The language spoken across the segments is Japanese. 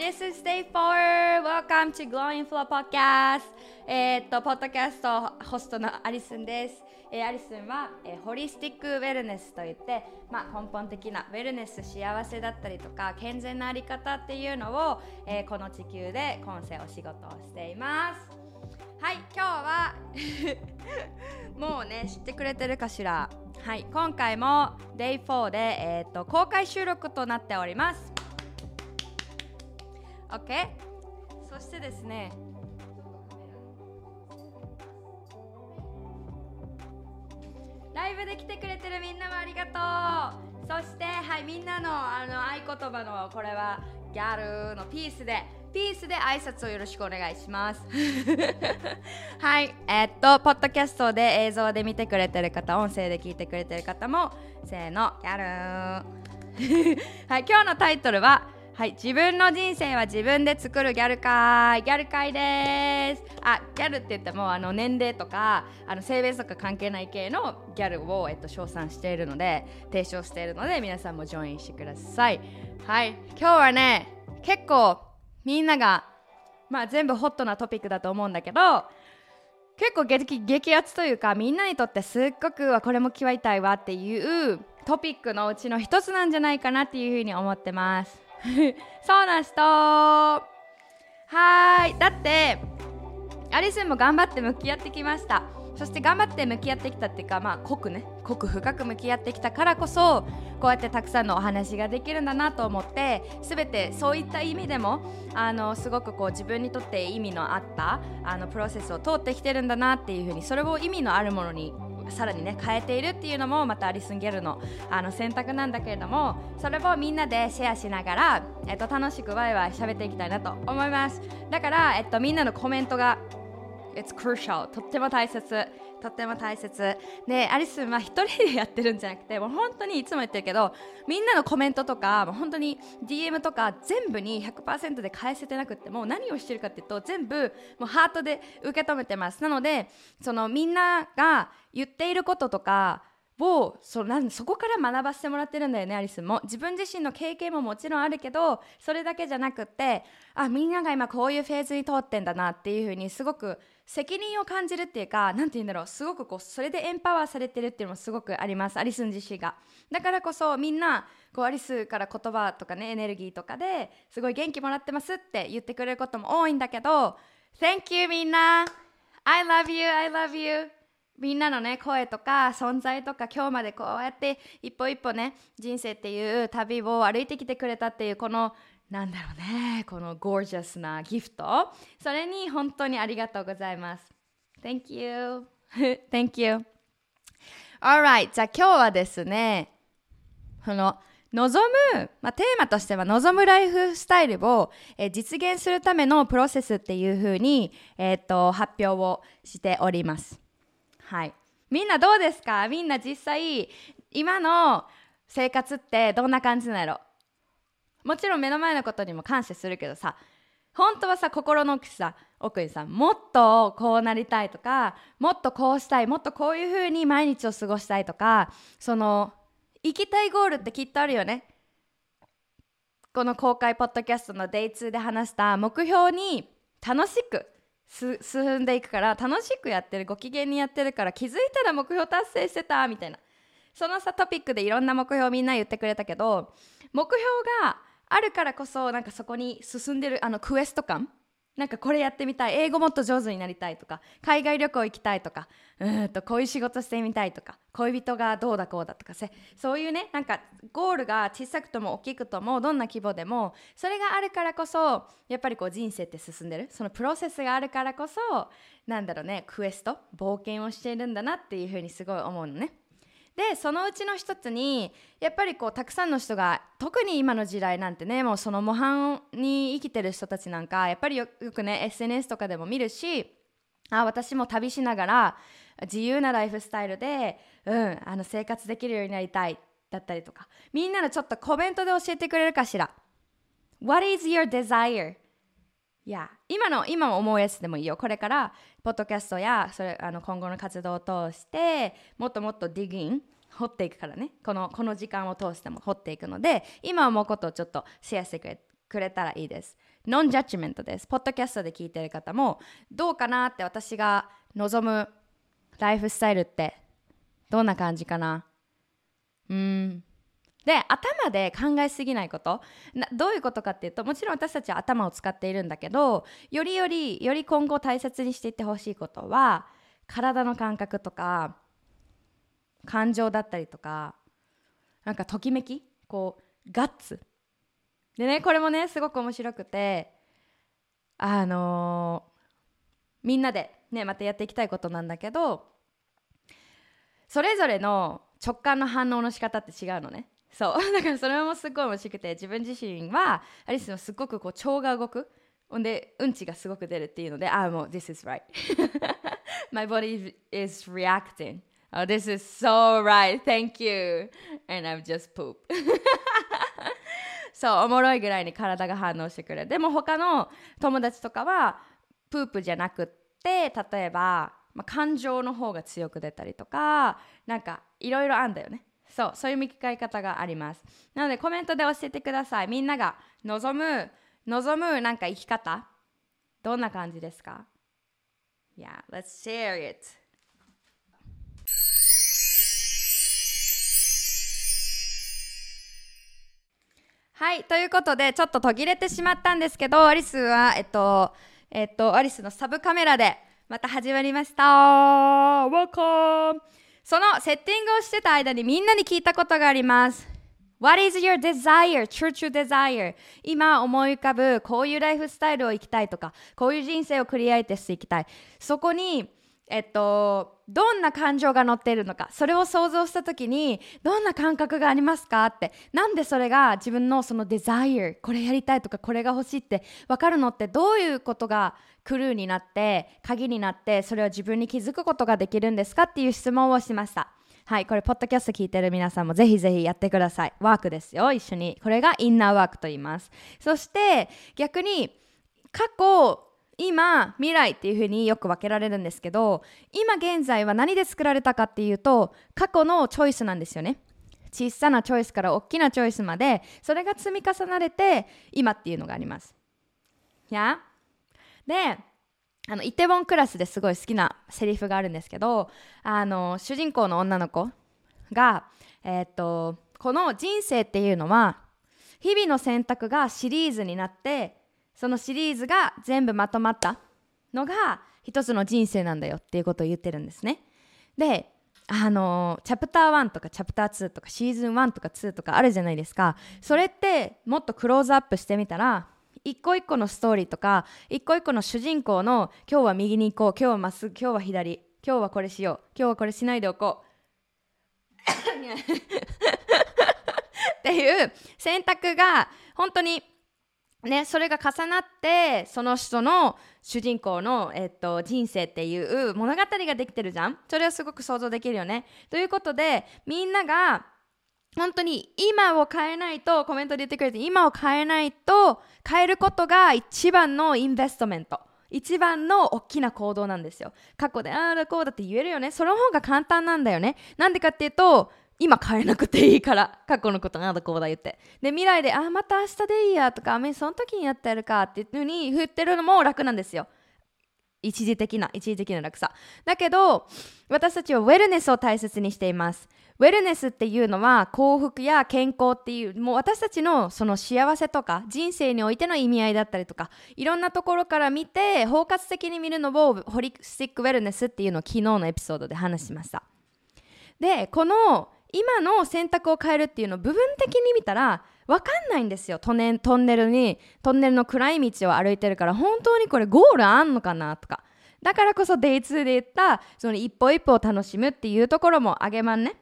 this is day 4! Welcome to Glowing Flow Podcast. えっと、ポッドキャストホストのアリスンです。えーアリスンは、えーホリスティックウェルネスといって、まあ、根本的なウェルネス、幸せだったりとか、健全なあり方っていうのを、えーこの地球で今世お仕事をしています。はい、今日は もうね知ってくれてるかしら。はい、今回も Day4 で、えーっと公開収録となっております。OK? そしてですねライブで来てくれてるみんなもありがとう。そしてはいみんなのあの合言葉のこれはギャルのピースでピースで挨拶をよろしくお願いします。はいえーっとポッドキャストで映像で見てくれてる方音声で聞いてくれてる方もせーのギャル はい今日のタイトルははい、自分の人生は自分で作るギャル会ギャル会です。あギャルって言ってもあの年齢とかあの性別とか関係ない系のギャルを、えっと、称賛しているので提唱しているので皆さんもジョインしてください。はい今日はね結構みんながまあ全部ホットなトピックだと思うんだけど結構激激アツというかみんなにとってすっごくこれも極いたいわっていうトピックのうちの一つなんじゃないかなっていうふうに思ってます。そうな人。はい。だってアリスも頑張って向き合ってきました。そして頑張って向き合ってきたっていうかまあ濃くね。濃く深く向き合ってきたからこそこうやってたくさんのお話ができるんだなと思って全てそういった意味でもあのすごくこう自分にとって意味のあったあのプロセスを通ってきてるんだなっていうふうにそれを意味のあるものにさらにね変えているっていうのもまたアリスン・ゲルのあの選択なんだけれどもそれをみんなでシェアしながら、えっと、楽しくワイワイ喋っていきたいなと思います。だから、えっと、みんなのコメントが It's crucial とっても大切。とっても大切。でアリスは一人でやってるんじゃなくてもう本当にいつも言ってるけどみんなのコメントとかもう本当に DM とか全部に100%で返せてなくても何をしてるかっていうと全部もうハートで受け止めてます。なのでそのみんなが言っていることとかをそなんそこから学ばせてもらってるんだよねアリス。も自分自身の経験ももちろんあるけどそれだけじゃなくてあみんなが今こういうフェーズに通ってんだなっていう風にすごく責任を感じるっていうか何て言うんだろうすごくこうそれでエンパワーされてるっていうのもすごくありますアリスン自身が。だからこそみんなこうアリスから言葉とかねエネルギーとかですごい元気もらってますって言ってくれることも多いんだけど Thank you みんな。I love you I love you みんなのね声とか存在とか今日までこうやって一歩一歩ね人生っていう旅を歩いてきてくれたっていうこのなんだろうね。このゴージャスなギフトそれに本当にありがとうございます。Thank you. Thank you. Alright じゃあ今日はですねこの望む、まあ、テーマとしては望むライフスタイルを、えー実現するためのプロセスっていうふうに、えーっと発表をしております。はい。みんなどうですか？みんな実際、今の生活ってどんな感じなんやろもちろん目の前のことにも感謝するけどさ、本当はさ、心の奥さ、奥にさ、もっとこうなりたいとか、もっとこうしたい、もっとこういう風に毎日を過ごしたいとか、その、行きたいゴールってきっとあるよね。この公開ポッドキャストの Day2 で話した目標に楽しく進んでいくから楽しくやってるご機嫌にやってるから気づいたら目標達成してたみたいなそのさトピックでいろんな目標みんな言ってくれたけど目標があるからこそなんかそこに進んでるあのクエスト感。なんかこれやってみたい。英語もっと上手になりたいとか。海外旅行行きたいとか。うんとこういう仕事してみたいとか。恋人がどうだこうだとか。せそういうねなんかゴールが小さくとも大きくともどんな規模でもそれがあるからこそやっぱりこう人生って進んでる。そのプロセスがあるからこそなんだろうねクエスト冒険をしているんだなっていうふうにすごい思うのね。でそのうちの一つにやっぱりこうたくさんの人が特に今の時代なんてねもうその模範に生きてる人たちなんかやっぱりよくね SNS とかでも見るしあ私も旅しながら自由なライフスタイルで、うん、あの生活できるようになりたいだったりとかみんなのちょっとコメントで教えてくれるかしら What is your desire? いや今の今思うやつでもいいよこれからポッドキャストやそれあの今後の活動を通してもっともっとディグイン掘っていくからねこのこの時間を通しても掘っていくので今思うことをちょっとシェアしてくれくれたらいいです。ノンジャッジメントです。ポッドキャストで聞いてる方も、どうかなって私が望むライフスタイルってどんな感じかな？うん。で、頭で考えすぎないことなどういうことかっていうと、もちろん私たちは頭を使っているんだけど、よりより、より今後大切にしていってほしいことは、体の感覚とか、感情だったりとか、なんかときめきこう、ガッツ。でね、これもね、すごく面白くて、あのーみんなでね、またやっていきたいことなんだけど、それぞれの直感の反応の仕方って違うのね。そう。だからそれもすごい面白くて、自分自身は、アリスのすごくこう腸が動く。ほんで、うんちがすごく出るっていうので、ああ、もう、this is right. My body is reacting. Oh, this is so right. Thank you. And I've just poop. そう、おもろいぐらいに体が反応してくれる。でも他の友達とかは、プープじゃなくって、例えば、まあ、感情の方が強く出たりとか、なんかいろいろあんだよね。そう、そういう見使い方があります。なのでコメントで教えてください。みんなが望む、望むなんか生き方、どんな感じですか ?Yeah, let's share it. はい、ということで、ちょっと途切れてしまったんですけど、アリスは、えっと、えっと、アリスのサブカメラで、また始まりました。Welcome! そのセッティングをしてた間にみんなに聞いたことがあります。What is your desire? True true desire. 今思い浮かぶこういうライフスタイルを生きたいとか、こういう人生をクリエイトしていきたい。そこに、えっと、どんな感情が乗っているのか、それを想像したときに、どんな感覚がありますかって、なんでそれが自分のそのデザイア、これやりたいとか、これが欲しいって分かるのって、どういうことがクルーになって、鍵になって、それを自分に気づくことができるんですかっていう質問をしました。はい、これ、ポッドキャスト聞いてる皆さんもぜひぜひやってください。ワークですよ、一緒に。これがインナーワークと言います。そして、逆に、過去、今未来っていう風によく分けられるんですけど今現在は何で作られたかっていうと過去のチョイスなんですよね。小さなチョイスから大きなチョイスまでそれが積み重なれて今っていうのがあります。や？であのイテウォンクラスですごい好きなセリフがあるんですけどあの主人公の女の子が、えーっとこの人生っていうのは日々の選択がシリーズになってそのシリーズが全部まとまったのが一つの人生なんだよっていうことを言ってるんですね。で、あのチャプター1とかチャプター2とかシーズン1とか2とかあるじゃないですか。それってもっとクローズアップしてみたら一個一個のストーリーとか一個一個の主人公の今日は右に行こう今日はまっすぐ今日は左今日はこれしよう今日はこれしないでおこう っていう選択が本当にね、それが重なってその人の主人公の、えっと、人生っていう物語ができてるじゃん。それはすごく想像できるよね。ということでみんなが本当に今を変えないとコメントで言ってくれて今を変えないと変えることが一番のインベストメント一番の大きな行動なんですよ。過去でああだこうだって言えるよね。その方が簡単なんだよね。なんでかっていうと今変えなくていいから過去のことなんだこうだ言って。で未来であまた明日でいいやとかあその時にやってやるかっていうふうに振ってるのも楽なんですよ。一時的な一時的な楽さ。だけど私たちはウェルネスを大切にしています。ウェルネスっていうのは幸福や健康っていうもう私たちのその幸せとか人生においての意味合いだったりとかいろんなところから見て包括的に見るのをホリスティックウェルネスっていうのを昨日のエピソードで話しました。でこの今の選択を変えるっていうのを部分的に見たら分かんないんですよ。トネトンネルにトンネルの暗い道を歩いてるから本当にこれゴールあんのかなとか。だからこそ Day2 で言ったその一歩一歩を楽しむっていうところもあげまんね。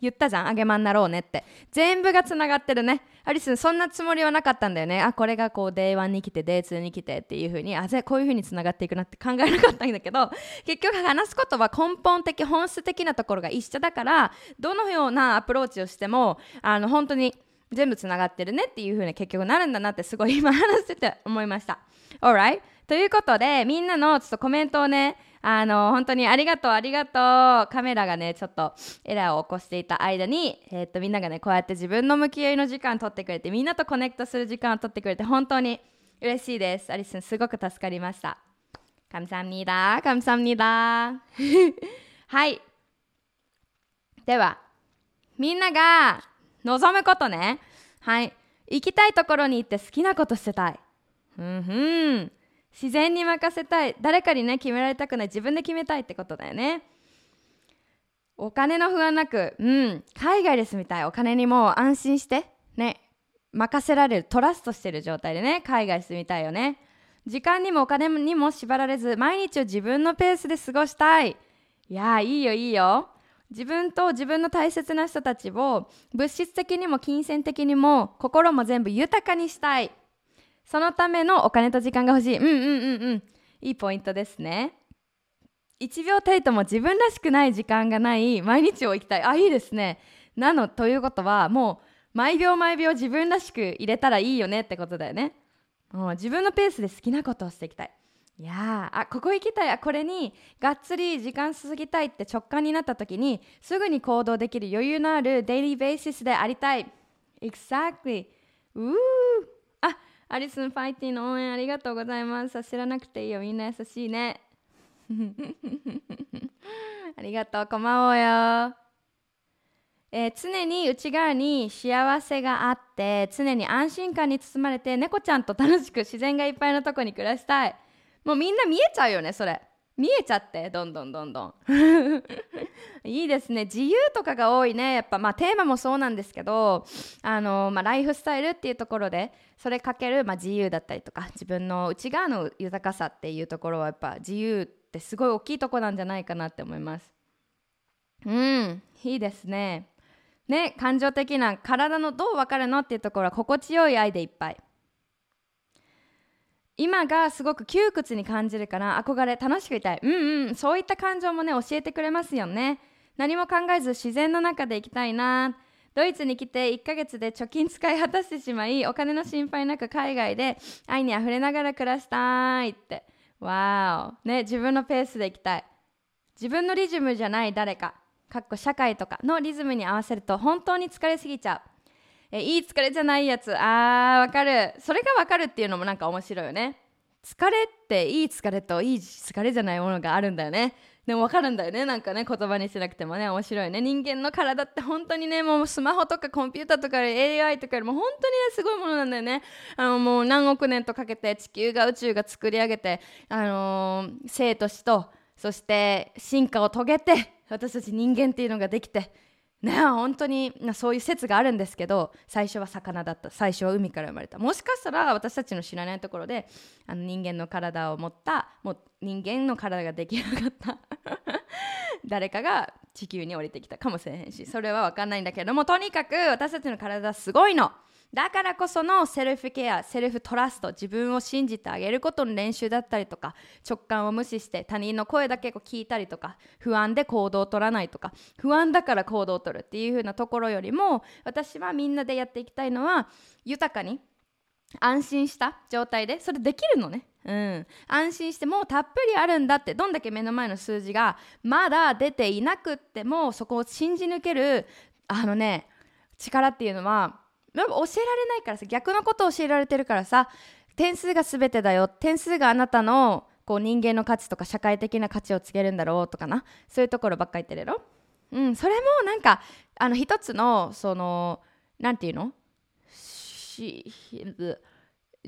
言ったじゃんあげまんなろうねって。全部がつながってるね。アリスそんなつもりはなかったんだよね。あこれがこう Day1 に来て Day2 に来てっていう風にあぜこういう風につながっていくなって考えなかったんだけど結局話すことは根本的本質的なところが一緒だからどのようなアプローチをしてもあの本当に全部つながってるねっていう風に結局なるんだなってすごい今話してて思いました。Alright ということでみんなのちょっとコメントをねあの、本当にありがとう、ありがとう。カメラがね、ちょっとエラーを起こしていた間に、えー、っと、みんながね、こうやって自分の向き合いの時間取ってくれて、みんなとコネクトする時間を取ってくれて、本当に嬉しいです。アリスン、すごく助かりました。カムサムニーダー、カムサムニーダー。はい。では、みんなが望むことね。はい。行きたいところに行って好きなことしてたい。うんん。自然に任せたい。誰かにね決められたくない。自分で決めたいってことだよね。お金の不安なく。うん。海外で住みたい。お金にもう安心して。ね。任せられる。トラストしてる状態でね。海外住みたいよね。時間にもお金にも縛られず毎日を自分のペースで過ごしたい。いやいいよいいよ。自分と自分の大切な人たちを物質的にも金銭的にも心も全部豊かにしたい。そのためのお金と時間が欲しい。うんうんうんうん。いいポイントですね。1秒たりとも自分らしくない時間がない毎日を生きたい。あいいですね。なのということはもう毎秒毎秒自分らしく入れたらいいよねってことだよね。もう自分のペースで好きなことをしていきたい。いやあここ行きたい。あこれにがっつり時間注ぎたいって直感になった時にすぐに行動できる余裕のあるデイリーベーシスでありたい。Exactly うー。アリスンファイティの応援ありがとうございます。知らなくていいよ。みんな優しいね。ありがとう。こまおうよ。えー、常に内側に幸せがあって常に安心感に包まれて猫ちゃんと楽しく自然がいっぱいのとこに暮らしたい。もうみんな見えちゃうよねそれ。見えちゃってどんどんどんどん。いいですね。自由とかが多いね。やっぱまあテーマもそうなんですけどあの、まあ、ライフスタイルっていうところでそれかける、まあ、自由だったりとか自分の内側の豊かさっていうところはやっぱ自由ってすごい大きいとこなんじゃないかなって思います。うん。いいですね。ね感情的な体のどう分かるのっていうところは心地よい愛でいっぱい。今がすごく窮屈に感じるから憧れ楽しくいたい。うんうんそういった感情もね教えてくれますよね。何も考えず自然の中で生きたいな。ドイツに来て1ヶ月で貯金使い果たしてしまいお金の心配なく海外で愛にあふれながら暮らしたいって。わーね自分のペースで生きたい。自分のリズムじゃない誰か。かっこ社会とかのリズムに合わせると本当に疲れすぎちゃう。えいい疲れじゃないやつ。あーわかる。それがわかるっていうのもなんか面白いよね。疲れっていい疲れといい疲れじゃないものがあるんだよね。でも分かるんだよね。なんかね言葉にしなくてもね面白いね。人間の体って本当にねもうスマホとかコンピューターとか AI とかよりも本当にねすごいものなんだよね。あのもう何億年とかけて地球が宇宙が作り上げてあのー、生と死とそして進化を遂げて私たち人間っていうのができてね本当にそういう説があるんですけど最初は魚だった最初は海から生まれたもしかしたら私たちの知らないところであの人間の体を持ったもう人間の体が出来上がった 誰かが地球に降りてきたかもしれへんしそれは分かんないんだけどもとにかく私たちの体はすごいの。だからこそのセルフケアセルフトラスト自分を信じてあげることの練習だったりとか直感を無視して他人の声だけ聞いたりとか不安で行動を取らないとか不安だから行動を取るっていう風なところよりも私はみんなでやっていきたいのは豊かに安心した状態でそれできるのね。うん、安心してもうたっぷりあるんだってどんだけ目の前の数字がまだ出ていなくってもそこを信じ抜けるあのね力っていうのは教えられないからさ逆のことを教えられてるからさ点数が全てだよ点数があなたのこう人間の価値とか社会的な価値をつけるんだろうとかな。そういうところばっかり言ってるやろ？うんそれもなんかあの一つのそのなんていうの？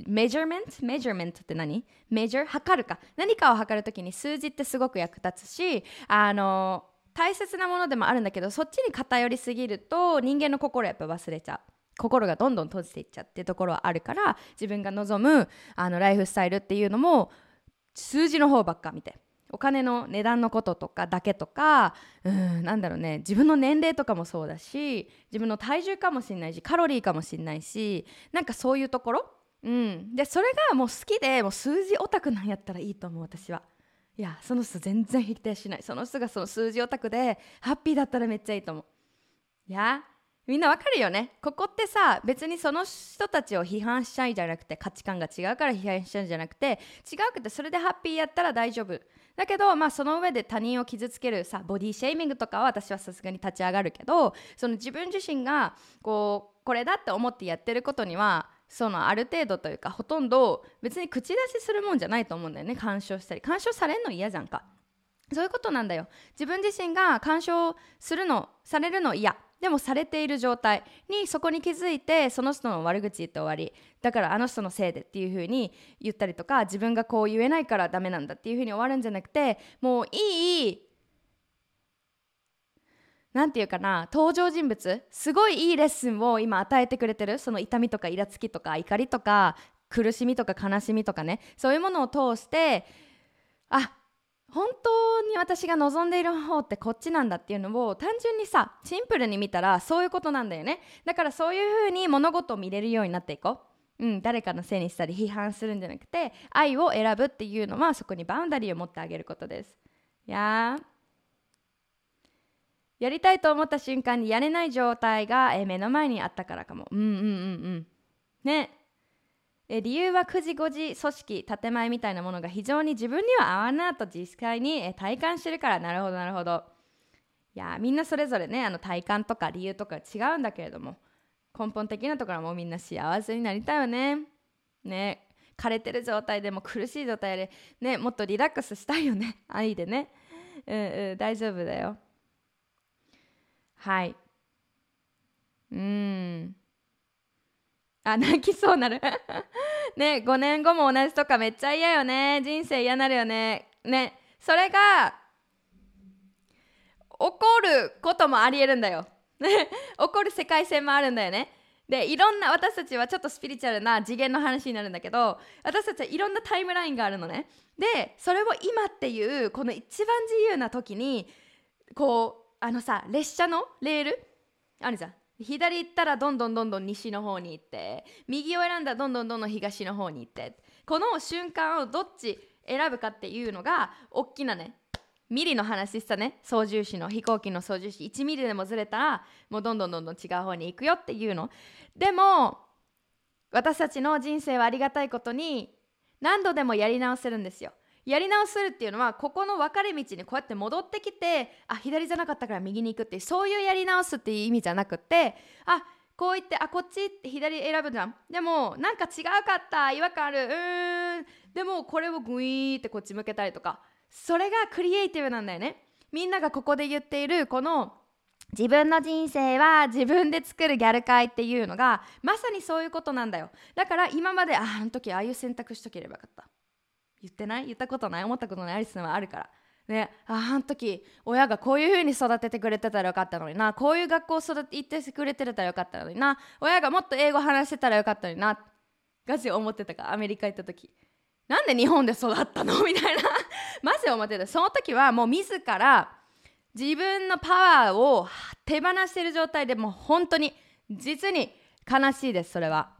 メジャーメントメジャーメントって何？メジャー測るか。何かを測るときに数字ってすごく役立つしあの大切なものでもあるんだけどそっちに偏りすぎると人間の心やっぱ忘れちゃう。心がどんどん閉じていっちゃってところはあるから自分が望むあのライフスタイルっていうのも数字の方ばっか見て。お金の値段のこととかだけとかうんなんだろうね。自分の年齢とかもそうだし自分の体重かもしれないしカロリーかもしれないしなんかそういうところ、うん、でそれがもう好きでもう数字オタクなんやったらいいと思う私は。いやその人全然否定しない。その人がその数字オタクでハッピーだったらめっちゃいいと思う。いやみんなわかるよね？ここってさ別にその人たちを批判しちゃいじゃなくて価値観が違うから批判しちゃうんじゃなくて違うくてそれでハッピーやったら大丈夫。だけどまあその上で他人を傷つけるさボディシェーミングとかは私はさすがに立ち上がるけどその自分自身がこうこれだって思ってやってることにはそのある程度というかほとんど別に口出しするもんじゃないと思うんだよね。干渉したり。干渉されんの嫌じゃんか。そういうことなんだよ。自分自身が干渉するのされるの嫌。でもされている状態。にそこに気づいてその人の悪口言って終わり。だからあの人のせいでっていう風に言ったりとか自分がこう言えないからダメなんだっていう風に終わるんじゃなくてもういいなんていうかな登場人物すごいいいレッスンを今与えてくれてる。その痛みとかイラつきとか怒りとか苦しみとか悲しみとかね。そういうものを通してあ本当に私が望んでいる方ってこっちなんだっていうのを単純にさシンプルに見たらそういうことなんだよね。だからそういう風に物事を見れるようになっていこう、うん、誰かのせいにしたり批判するんじゃなくて愛を選ぶっていうのはそこにバウンダリーを持ってあげることです。いややりたいと思った瞬間にやれない状態が、え目の前にあったからかも。うんうんうんうん。ね。え理由は9時5時組織建前みたいなものが非常に自分には合わないと実際に、え体感してるから。なるほどなるほど。いやみんなそれぞれねあの体感とか理由とか違うんだけれども根本的なところもみんな幸せになりたいよね。ね。枯れてる状態でも苦しい状態でねもっとリラックスしたいよね。愛でね。うんうん大丈夫だよ。はい。うん。あ 泣きそうなる。ね5年後も同じとかめっちゃ嫌よね。人生嫌なるよね。ねそれが起こることもありえるんだよ。起こる世界線もあるんだよね。でいろんな私たちはちょっとスピリチュアルな次元の話になるんだけど私たちはいろんなタイムラインがあるのね。でそれを今っていうこの一番自由な時にこうあのさ列車のレール？あるじゃん。左行ったらどんどんどんどん西の方に行って右を選んだらどんどんどんどん東の方に行って。この瞬間をどっち選ぶかっていうのが大きなねミリの話したね。操縦士の飛行機の操縦士。1ミリでもずれたらもうどんどんどんどん違う方に行くよっていうの。でも私たちの人生はありがたいことに何度でもやり直せるんですよ。やり直すっていうのはここの分かれ道にこうやって戻ってきてあ左じゃなかったから右に行くってうそういうやり直すっていう意味じゃなくてあこう言ってあこっちって左選ぶじゃん。でもなんか違うかった違和感ある。うん。でもこれをグイーってこっち向けたりとか。それがクリエイティブなんだよね。みんながここで言っているこの自分の人生は自分で作るギャル界っていうのがまさにそういうことなんだよ。だから今までああの時ああいう選択しとければよかった。言ってない？言ったことない？思ったことないアリスはあるから。ね、ああの時親がこういう風に育ててくれてたらよかったのにな。こういう学校育て行ってくれてたらよかったのにな。親がもっと英語話してたらよかったのにな。ガチ思ってたか？らアメリカ行った時。なんで日本で育ったの？みたいな。マジ思ってた。その時はもう自ら自分のパワーを手放してる状態でもう本当に実に悲しいですそれは。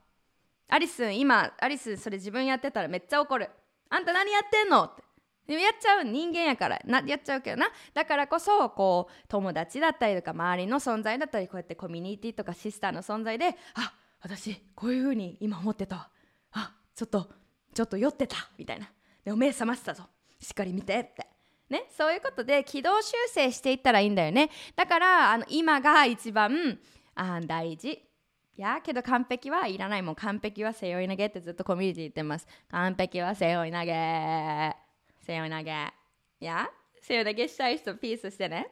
アリス今アリスそれ自分やってたらめっちゃ怒る。あんた何やってんの？って。やっちゃう人間やから。なやっちゃうけどな。だからこそこう友達だったりとか周りの存在だったりこうやってコミュニティとかシスターの存在であ私こういう風に今思ってた。あちょっとちょっと酔ってた。みたいな。でお目覚ましたぞ。しっかり見てって。ねそういうことで軌道修正していったらいいんだよね。だからあの今が一番あ大事。やけど完璧はいらないもん完璧は背負い投げってずっとコミュニティ言ってます。完璧は背負い投げ。背負い投げ。いや背負い投げしたい人ピースしてね。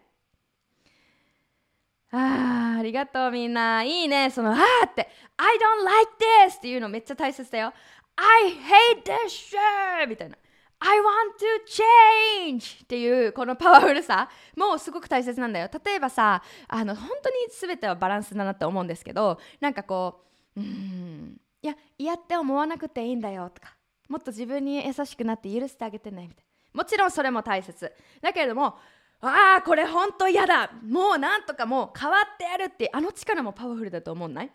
あありがとうみんな。いいねそのあーって。I don't like this っていうのめっちゃ大切だよ。I hate this shit! みたいな。I want to change! っていうこのパワフルさもすごく大切なんだよ。例えばさあの本当に全てはバランスだなって思うんですけどなんかこううんいや嫌って思わなくていいんだよとかもっと自分に優しくなって許してあげてねみたいな。もちろんそれも大切。だけれどもああこれ本当嫌だ。もうなんとかもう変わってやるってあの力もパワフルだと思うない？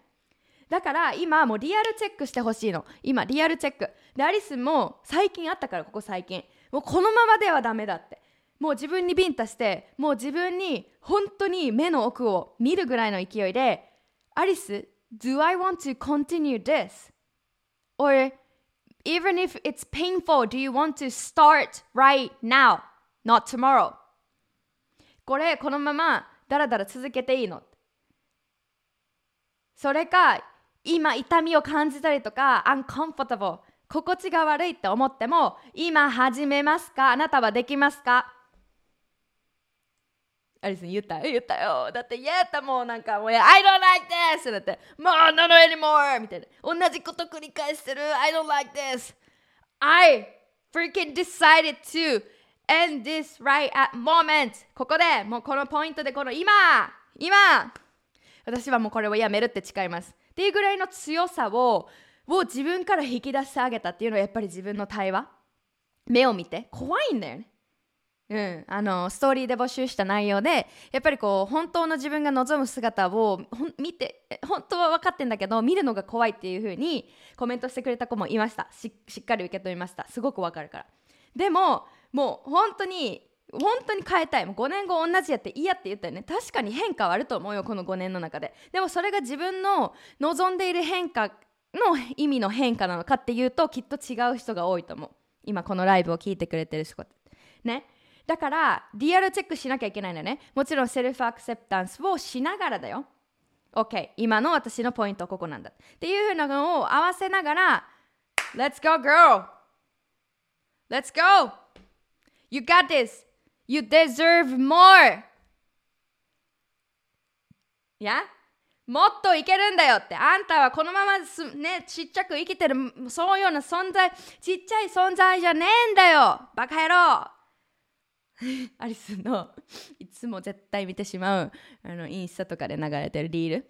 だから今もうリアルチェックしてほしいの。今リアルチェック。でアリスも最近あったからここ最近。もうこのままではダメだって。もう自分にビンタしてもう自分に本当に目の奥を見るぐらいの勢いでアリス do I want to continue this? Or even if it's painful do you want to start right now? Not tomorrow. これこのままだらだら続けていいの。それか今痛みを感じたりとか uncomfortable 心地が悪いって思っても今始めますか？あなたはできますか？アリスン言ったよ。言ったよ。だって言ったもうなんかもう I don't like this! だってもう not anymore みたいな。同じこと繰り返してる。I don't like this! I freaking decided to end this right at moment! ここでもうこのポイントでこの今今！私はもうこれをやめるって誓います。っていうぐらいの強さをを自分から引き出してあげたっていうのはやっぱり自分の対話？目を見て。怖いんだよね。うん、あのストーリーで募集した内容でやっぱりこう本当の自分が望む姿を見て本当は分かってんだけど見るのが怖いっていう風にコメントしてくれた子もいました。しっかり受け止めました。すごく分かるから。でももう本当に本当に変えたい。もう5年後同じやって嫌って言ったよね。確かに変化はあると思うよこの5年の中で。でもそれが自分の望んでいる変化の意味の変化なのかっていうときっと違う人が多いと思う。今このライブを聞いてくれてる人ね。だからリアルチェックしなきゃいけないのね。もちろんセルフアクセプタンスをしながらだよ。OK 今の私のポイントはここなんだ。っていうふうなのを合わせながら Let's go girl! Let's go! You got this! You deserve more. いやもっといけるんだよって。あんたはこのまますねちっちゃく生きてるそういうような存在ちっちゃい存在じゃねえんだよ。バカ野郎。アリスのいつも絶対見てしまうあのインスタとかで流れてるリール。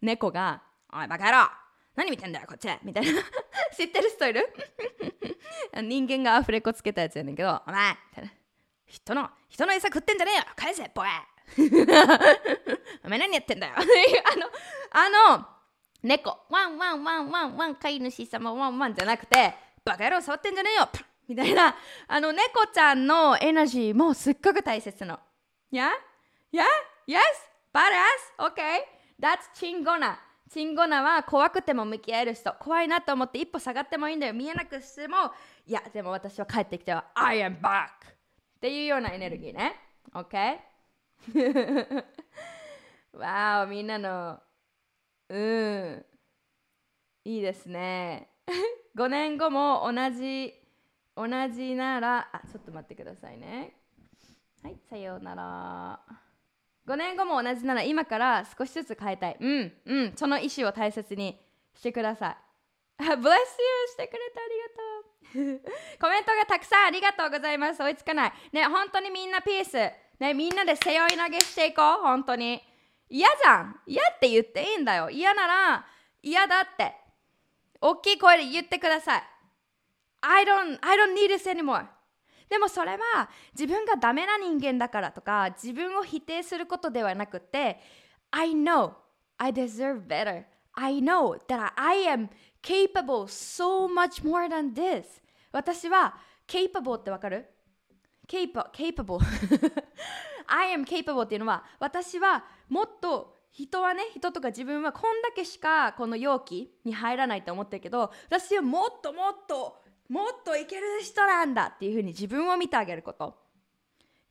猫が「おいバカ野郎。何見てんだよこっち」みたいな。知ってる人いる？人間がアフレコつけたやつやねんけど「お前」みたいな人の人の餌食ってんじゃねえよ返せボエお前何やってんだよ あのあの猫ワンワンワンワンワン飼い主様ワンワンじゃなくてバカ野郎触ってんじゃねえよみたいなあの猫ちゃんのエナジーもすっごく大切なの。Yeah? Yeah? Yes? Badass? Okay? That's チンゴナ。チンゴナは怖くても向き合える人。怖いなと思って一歩下がってもいいんだよ。見えなくしても、いや、でも私は帰ってきては I am back! っていうようなエネルギーね。OK? わお、みんなの、うん。いいですね。5年後も同じ同じなら、あ、ちょっと待ってくださいね。はい、さようなら。5年後も同じなら今から少しずつ変えたい。うん、うん、その意思を大切にしてください。Bless you! してくれてありがとう。コメントがたくさんありがとうございます。追いつかない。ね、本当にみんなピース。ね、みんなで背負い投げしていこう。本当に。嫌じゃん。嫌って言っていいんだよ。嫌なら嫌だって。大きい声で言ってください。I don't, I don't need this anymore でもそれは自分がダメな人間だからとか自分を否定することではなくて I know I deserve better I know that I am capable so much more than this. 私は capable ってわかる？Capable. I am capable っていうのは私はもっと人はね人とか自分はこんだけしかこの容器に入らないと思ってるけど私はもっともっともっといける人なんだっていうふうに自分を見てあげること。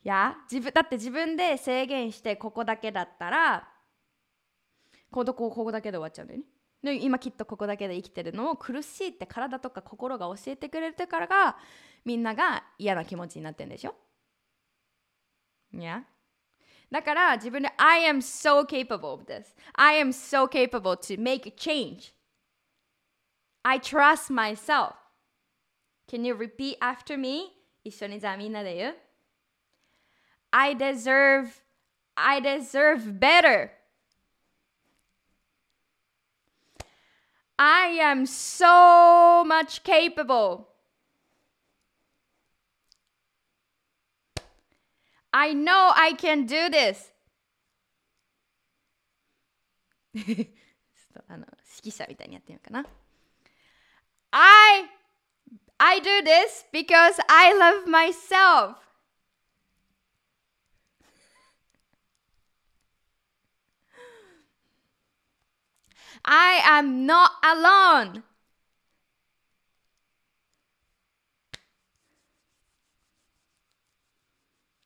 いや自分だって自分で制限してここだけだったらここここだけで終わっちゃうんだよね。で今きっとここだけで生きてるのを苦しいって体とか心が教えてくれてからがみんなが嫌な気持ちになってるんでしょいやだから自分で I am so capable of this I am so capable to make a change I trust myself Can you repeat after me? 一緒にじゃあみんなで言う I deserve, I deserve better. I am so much capable. I know I can do this. あの指揮者みたいにやってみようかな。I I do this because I love myself. I am not alone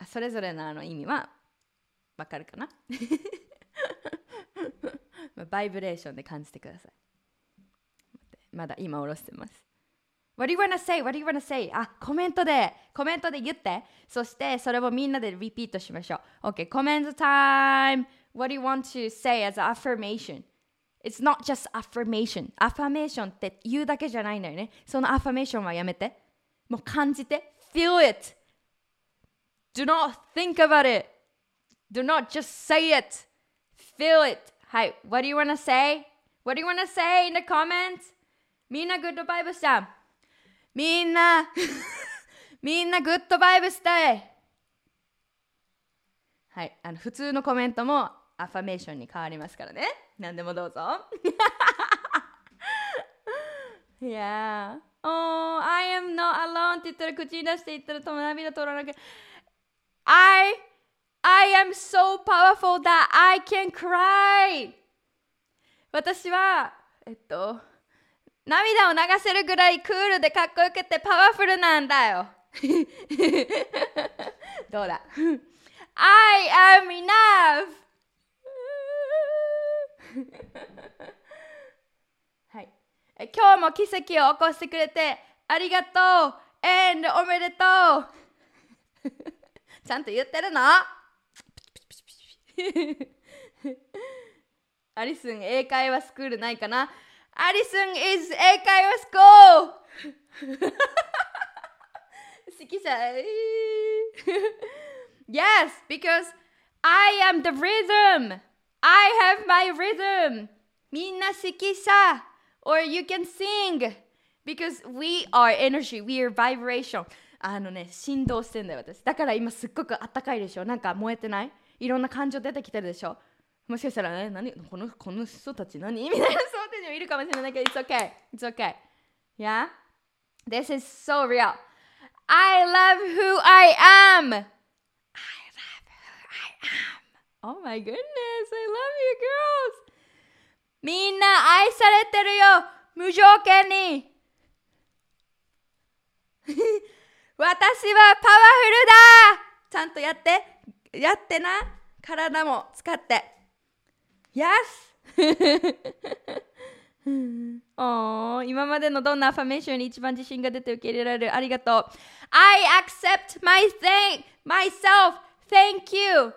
それぞれのあの意味はわかるかな？バイブレーションで感じてください。まだ今下ろしてます。What do you wanna say? What do you wanna say? あ、コメントで、コメントで言って。そしてそれをみんなでリピートしましょう。OK、コメントタイム What do you want to say as affirmation? It's not just affirmation. アファメーションって言うだけじゃないんだよね。そのアファメーションはやめて。もう感じて。Feel it. Do not think about it. Do not just say it. Feel it. はい。What do you wanna say? What do you wanna say in the comments? みんなグッドバイブしたみんなみんなグッドバイブしたいはい。あの普通のコメントもアファメーションに変わりますからね。何でもどうぞ。yeah. Oh, I am not alone って言ったら口に出して言ったら友涙取らなきゃ。I I am so powerful that I can cry 私はえっと涙を流せるぐらいクールでかっこよくてパワフルなんだよ どうだ？I am enough はい。今日も奇跡を起こしてくれてありがとう。And おめでとう。ちゃんと言ってるの？アリスン英会話スクールないかな？アリスン is 英会話スクール。好きじゃ Yes, because I am the rhythm. I have my rhythm. みんな好きさ。Or you can sing. Because we are energy, we are vibration. あのね、振動してんだよ、私。だから今すっごくあったかいでしょ。なんか燃えてないいろんな感情出てきてるでしょもしかしたらね、何このこの人たち何みたいなそうてもいるかもしれないけど、It's okay. It's okay. Yeah? This is so real. I love who I am. I love who I am. Oh my goodness. I love you girls. みんな愛されてるよ無条件に。私はパワフルだ。ちゃんとやって。やってな。体も使って。Yes! お今までのどんなアファメーションに一番自信が出て受け入れられるありがとう。I accept my thing, myself. Thank you.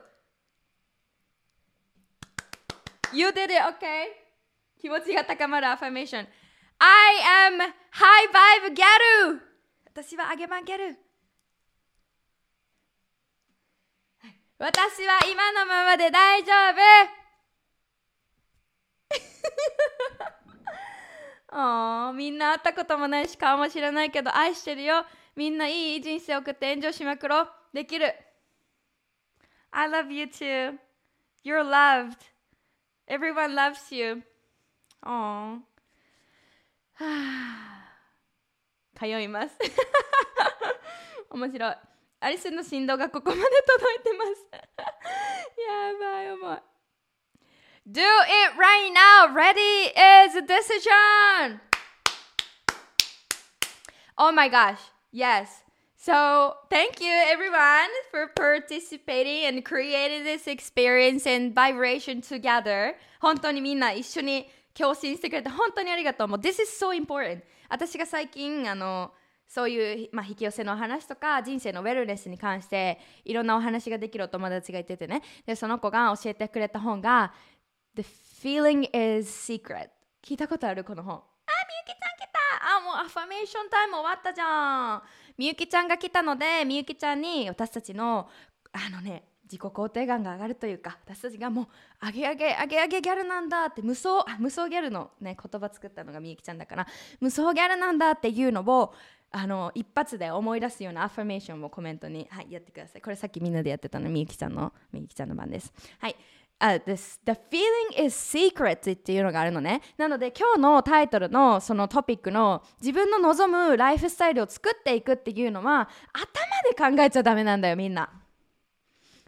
You did it, okay? 気持ちが高まるアファメーション I am high vibe ギャル私はあげまギャル私は今のままで大丈夫。おみんな会ったこともないし顔も知らないけど愛してるよ。みんないい人生送って炎上しまくろう。できる。I love you too. You're loved. Everyone loves you おはあ通います面白いアリスの振動がここまで届いてます。やばい重い。Do it right now! Ready is a decision! Oh my gosh, yes. So, thank you everyone for participating and creating this experience and vibration together. 本当にみんな一緒に共振してくれて本当にありがとう。もう This is so important. 私が最近あのそういう、まあ、引き寄せの話とか人生のウェルネスに関していろんなお話ができるお友達がいててねでその子が教えてくれた本が「The Feeling is Secret」聞いたことある？この本あみゆきちゃん来たあもうアファメーションタイム終わったじゃんみゆきちゃんが来たのでみゆきちゃんに私たちのあのね自己肯定感が上がるというか私たちがもうあげあげあげあげギャルなんだって無双無双ギャルのね言葉作ったのがみゆきちゃんだから無双ギャルなんだっていうのをあの一発で思い出すようなアファメーションをコメントに、はい、やってください。これさっきみんなでやってたのみゆきちゃんのみゆきちゃんの番です。はい。Uh, this, the feeling is secret っていうのがあるのね。なので今日のタイトルのそのトピックの自分の望むライフスタイルを作っていくっていうのは頭で考えちゃダメなんだよみんな。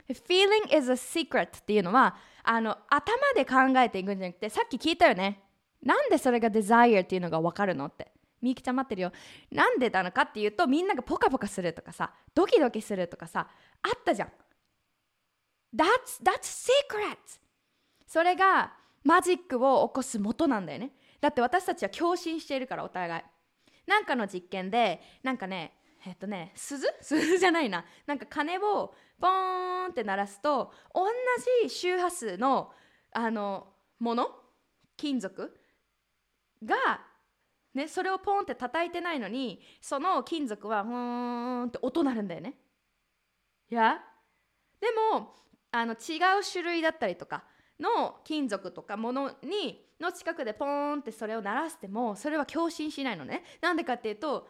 feeling is a secret っていうのはあの頭で考えていくんじゃなくてさっき聞いたよね。なんでそれが desire っていうのが分かるのってみゆきちゃん待ってるよなんでなのかっていうとみんながポカポカするとかさドキドキするとかさあったじゃん That's, that's secret. それがマジックを起こす元なんだよね。だって私たちは共振しているからお互い。なんかの実験でなんかねえっとね鈴？鈴じゃないな。なんか鐘をポーンって鳴らすと同じ周波数のあのもの？金属？がね、それをポーンって叩いてないのにその金属はふーんって音鳴るんだよね。いや？でもあの違う種類だったりとかの金属とかものにの近くでポーンってそれを鳴らしてもそれは共振しないのね。なんでかっていうと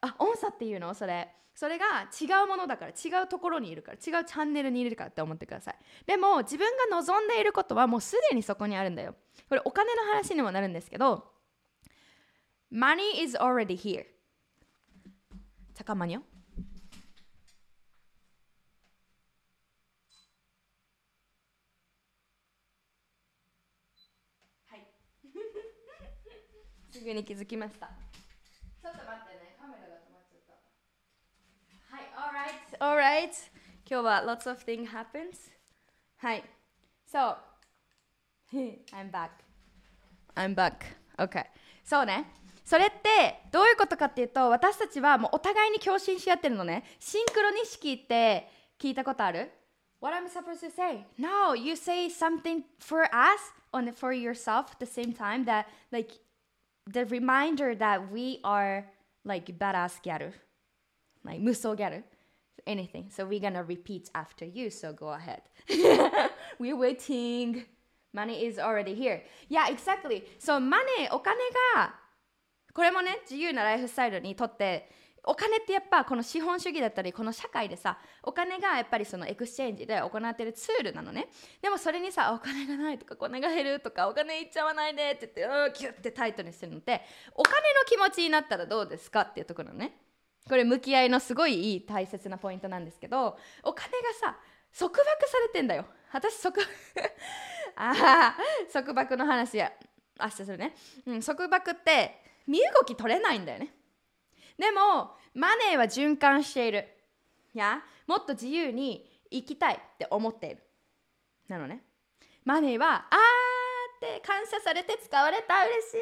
あ音差っていうの？それ。それが違うものだから違うところにいるから違うチャンネルにいるからって思ってください。でも自分が望んでいることはもうすでにそこにあるんだよ。これお金の話にもなるんですけど Money is already here 高まによすぐに気づきました。ちょっと待ってね、カメラが止まっちゃった。はい、alright, alright. 今日は lots of things happens. はい。So, I'm back. I'm back. Okay. そうね。それってどういうことかっていうと私たちはもうお互いに共振し合ってるのねシンクロニシキって聞いたことある What I'm supposed to say? No, you say something for us and for yourself at the same time that like the reminder that we are like badass gyaru, like muso gyaru, anything. So we're gonna repeat after you. So go ahead. we're waiting. Money is already here. Yeah, exactly. So money お金がこれもね自由なライフスタイルにとって お金ってやっぱこの資本主義だったりこの社会でさお金がやっぱりその exchange で行ってるツールなのね。でもそれにさお金がないとかお金が減るとかお金いっちゃわないでって言ってうんキュッてタイトにしてるのってお金の気持ちになったらどうですかっていうところね。これ向き合いのすごいいい大切なポイントなんですけどお金がさ束縛されてんだよ。私束 ああ束縛の話や明日するね、うん、束縛って身動き取れないんだよね。でもマネーは循環している。いやもっと自由に生きたいって思っている。なのね。マネーはあーって感謝されて使われた嬉しい、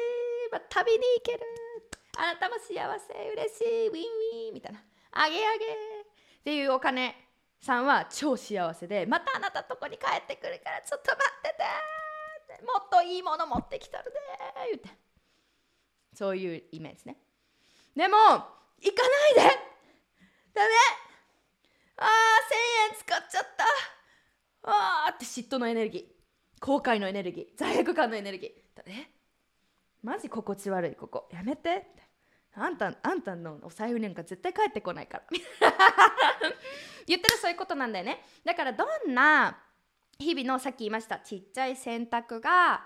まあ、旅に行ける。あなたも幸せ嬉しい。ウィンウィンみたいな。あげあげ。っていうお金さんは超幸せでまたあなたとこに帰ってくるからちょっと待っててもっといいもの持ってきたるで言って。そういうイメージね。でも行かないで。ダメ。あー1000円使っちゃった。あーって嫉妬のエネルギー。後悔のエネルギー。罪悪感のエネルギー。え？マジ心地悪いここ。やめて。あんたあんたのお財布なんか絶対帰ってこないから。言ってるそういうことなんだよね。だからどんな日々のさっき言いましたちっちゃい選択が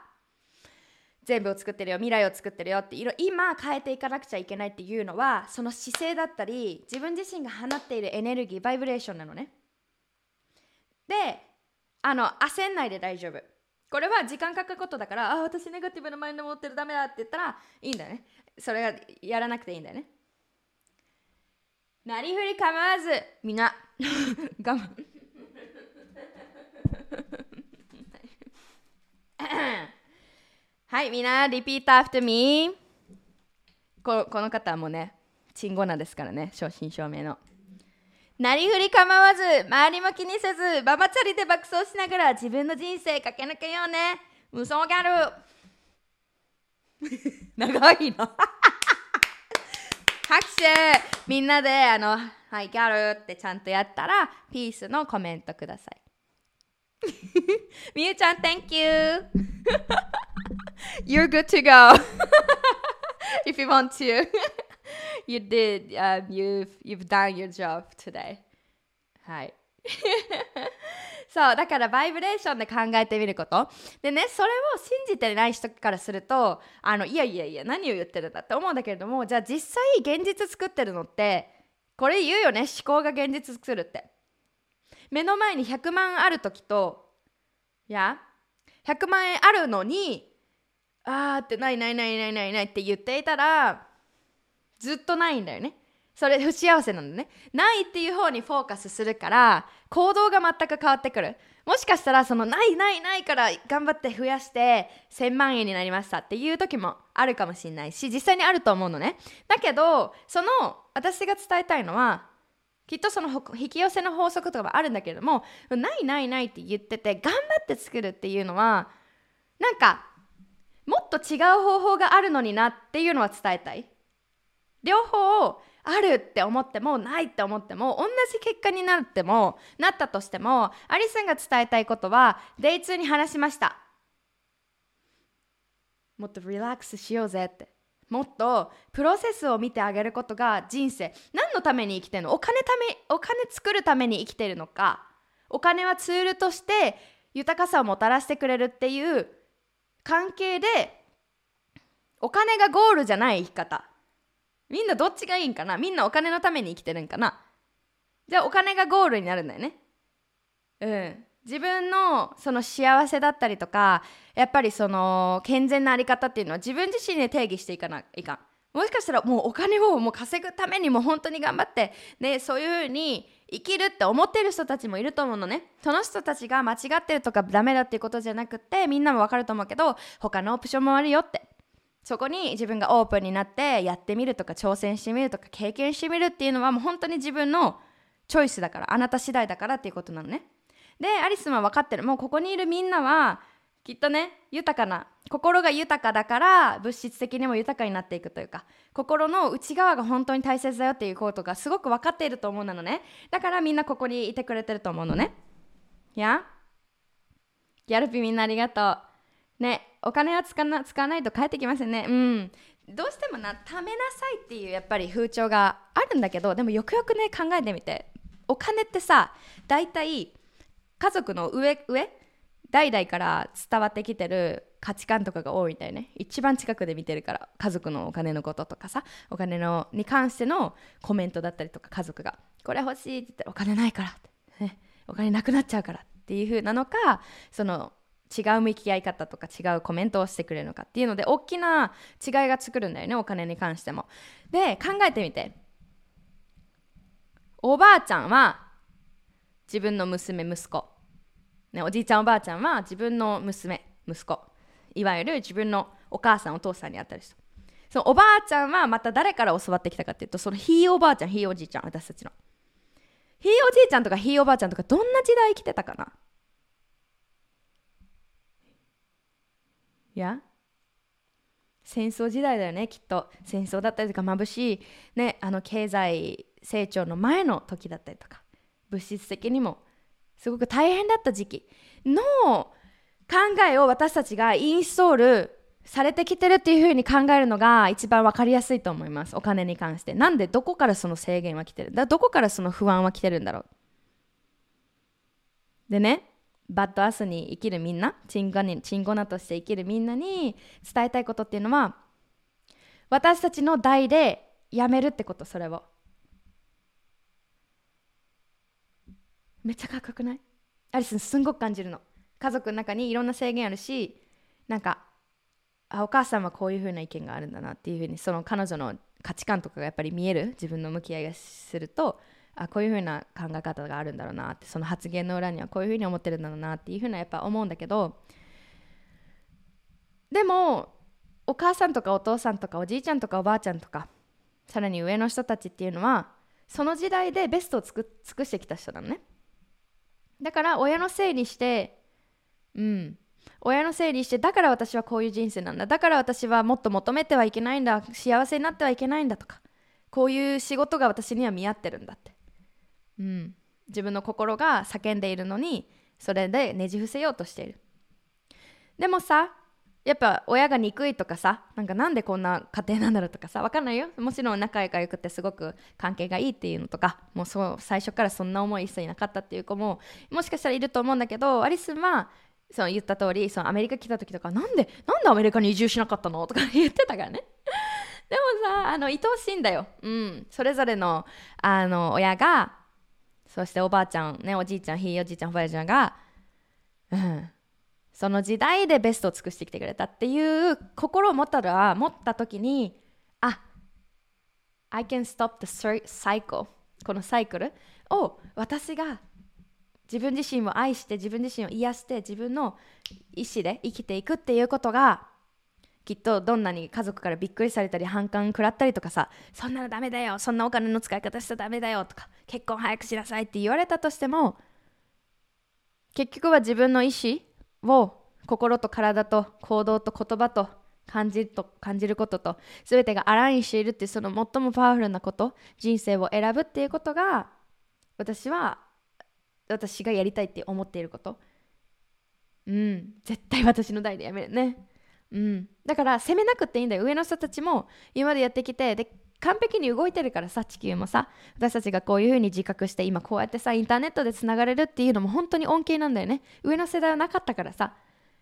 全部を作ってるよ未来を作ってるよって今変えていかなくちゃいけないっていうのはその姿勢だったり自分自身が放っているエネルギーバイブレーションなのね。であの焦んないで大丈夫。これは時間かかることだからあ私ネガティブなマインド持ってるダメだって言ったらいいんだよね。それがやらなくていいんだよね。なりふり構わずみんな 我慢。はい、みんな、 repeat after me。この方もね、 chingona ですからね、正真正銘の。なりふり構わず、周りも気にせず、ババチャリで爆走しながら自分の人生駆け抜けようね。無双ギャル。長いの。拍手みんなで、あの、はい、ギャルってちゃんとやったら、ピースのコメントください。みゆちゃん、Thank you! You're good to go. if you want to. you did. Um, you've, you've done your job today. はい。そうだからバイブレーションで考えてみることでねそれを信じてない人からするとあのいやいやいや何を言ってるんだって思うんだけれどもじゃあ実際現実作ってるのってこれ言うよね？思考が現実作るって目の前に100万ある時といや100万円あるのにあーってないないないないないないって言っていたらずっとないんだよね。それ不幸せなんだね。ないっていう方にフォーカスするから行動が全く変わってくる。もしかしたらそのないないないから頑張って増やして1000万円になりましたっていう時もあるかもしれないし実際にあると思うのね。だけどその私が伝えたいのはきっとその引き寄せの法則とかもあるんだけれどもないないないって言ってて頑張って作るっていうのはなんかもっと違う方法があるのになっていうのは伝えたい。両方あるって思ってもないって思っても同じ結果になってもなったとしてもアリスンが伝えたいことはデイツーに話しました。もっとリラックスしようぜって。もっとプロセスを見てあげることが人生。何のために生きてるの？お金ためお金作るために生きてるのか。お金はツールとして豊かさをもたらしてくれるっていう関係でお金がゴールじゃない生き方。みんなどっちがいいんかな？みんなお金のために生きてるんかな？じゃあお金がゴールになるんだよね。うん。自分のその幸せだったりとかやっぱりその健全なあり方っていうのは自分自身で定義していかないかん。もしかしたらもうお金をもう稼ぐためにも本当に頑張ってねそういうふうに生きるって思ってる人たちもいると思うのね。その人たちが間違ってるとかダメだっていうことじゃなくてみんなもわかると思うけど他のオプションもあるよって。そこに自分がオープンになってやってみるとか挑戦してみるとか経験してみるっていうのはもう本当に自分のチョイスだからあなた次第だからっていうことなのね。でアリスは分かってる。もうここにいるみんなはきっとね豊かな心が豊かだから物質的にも豊かになっていくというか心の内側が本当に大切だよっていうことがすごく分かっていると思うなのね。だからみんなここにいてくれてると思うのね。や？ギャルピみんなありがとう。ねお金は使な使わないと帰ってきませんね。うん。どうしてもな貯めなさいっていうやっぱり風潮があるんだけどでもよくよくね考えてみて。お金ってさ大体家族の上上？代々から伝わってきてる価値観とかが多いみたいね。一番近くで見てるから家族のお金のこととかさお金のに関してのコメントだったりとか家族がこれ欲しいって言ったらお金ないからって、ね、お金なくなっちゃうからっていう風なのかその違う向き合い方とか違うコメントをしてくれるのかっていうので大きな違いが作るんだよねお金に関しても。で考えてみて。おばあちゃんは自分の娘息子、ね、おじいちゃんおばあちゃんは自分の娘息子。いわゆる自分のお母さんお父さんにあたる。人そのおばあちゃんはまた誰から教わってきたかっていうとそのひいおばあちゃんひいおじいちゃん私たちの。ひいおじいちゃんとかひいおばあちゃんとかどんな時代生きてたかな？いや？戦争時代だよねきっと。戦争だったりとか眩しい、ね、あの経済成長の前の時だったりとか。物質的にもすごく大変だった時期。の考えを私たちがインストールされてきてるっていうふうに考えるのが一番分かりやすいと思います。お金に関して。なんでどこからその制限は来てる？だどこからその不安は来てるんだろう？でねバッドアスに生きるみんなチンゴにチンゴナとして生きるみんなに伝えたいことっていうのは私たちの代でやめるってことそれを。めっちゃかっこよくない？アリスすんごく感じるの。家族の中にいろんな制限あるしなんかあお母さんはこういうふうな意見があるんだなっていうふうにその彼女の価値観とかがやっぱり見える？自分の向き合いがするとあこういうふうな考え方があるんだろうなってその発言の裏にはこういうふうに思ってるんだろうなっていうふうなやっぱ思うんだけどでもお母さんとかお父さんとかおじいちゃんとかおばあちゃんとかさらに上の人たちっていうのはその時代でベストを尽くしてきた人なのね。だから親のせいにしてうん。親のせいにしてだから私はこういう人生なんだ。だから私はもっと求めてはいけないんだ。幸せになってはいけないんだとか。こういう仕事が私には見合ってるんだって。うん、自分の心が叫んでいるのにそれでねじ伏せようとしている。でもさやっぱ親が憎いとかさなんかなんでこんな家庭なんだろうとかさ分かんないよ。もちろん仲が良くてすごく関係がいいっていうのとかもうそう最初からそんな思い一切なかったっていう子ももしかしたらいると思うんだけどアリスはその言った通りそのアメリカ来た時とかなんでなんでアメリカに移住しなかったの？とか言ってたからね。でもさあの愛おしいんだよ、うん、それぞれのあの親がそしておばあちゃんねおじいちゃんひいおじいちゃんおばあちゃんが、うん、その時代でベストを尽くしてきてくれたっていう心を持ったら持った時にあ I can stop the cycle このサイクルを私が自分自身を愛して自分自身を癒して自分の意思で生きていくっていうことがきっとどんなに家族からびっくりされたり反感食らったりとかさそんなのダメだよそんなお金の使い方しちゃダメだよとか結婚早くしなさいって言われたとしても結局は自分の意思を心と体と行動と言葉と感じると感じることと全てがアラインしているっていうその最もパワフルなこと人生を選ぶっていうことが私は私がやりたいって思っていること。うん。絶対私の代でやめるね。うん。だから責めなくていいんだよ。上の人たちも今までやってきてで完璧に動いてるからさ地球もさ。私たちがこういうふうに自覚して今こうやってさインターネットでつながれるっていうのも本当に恩恵なんだよね。上の世代はなかったからさ。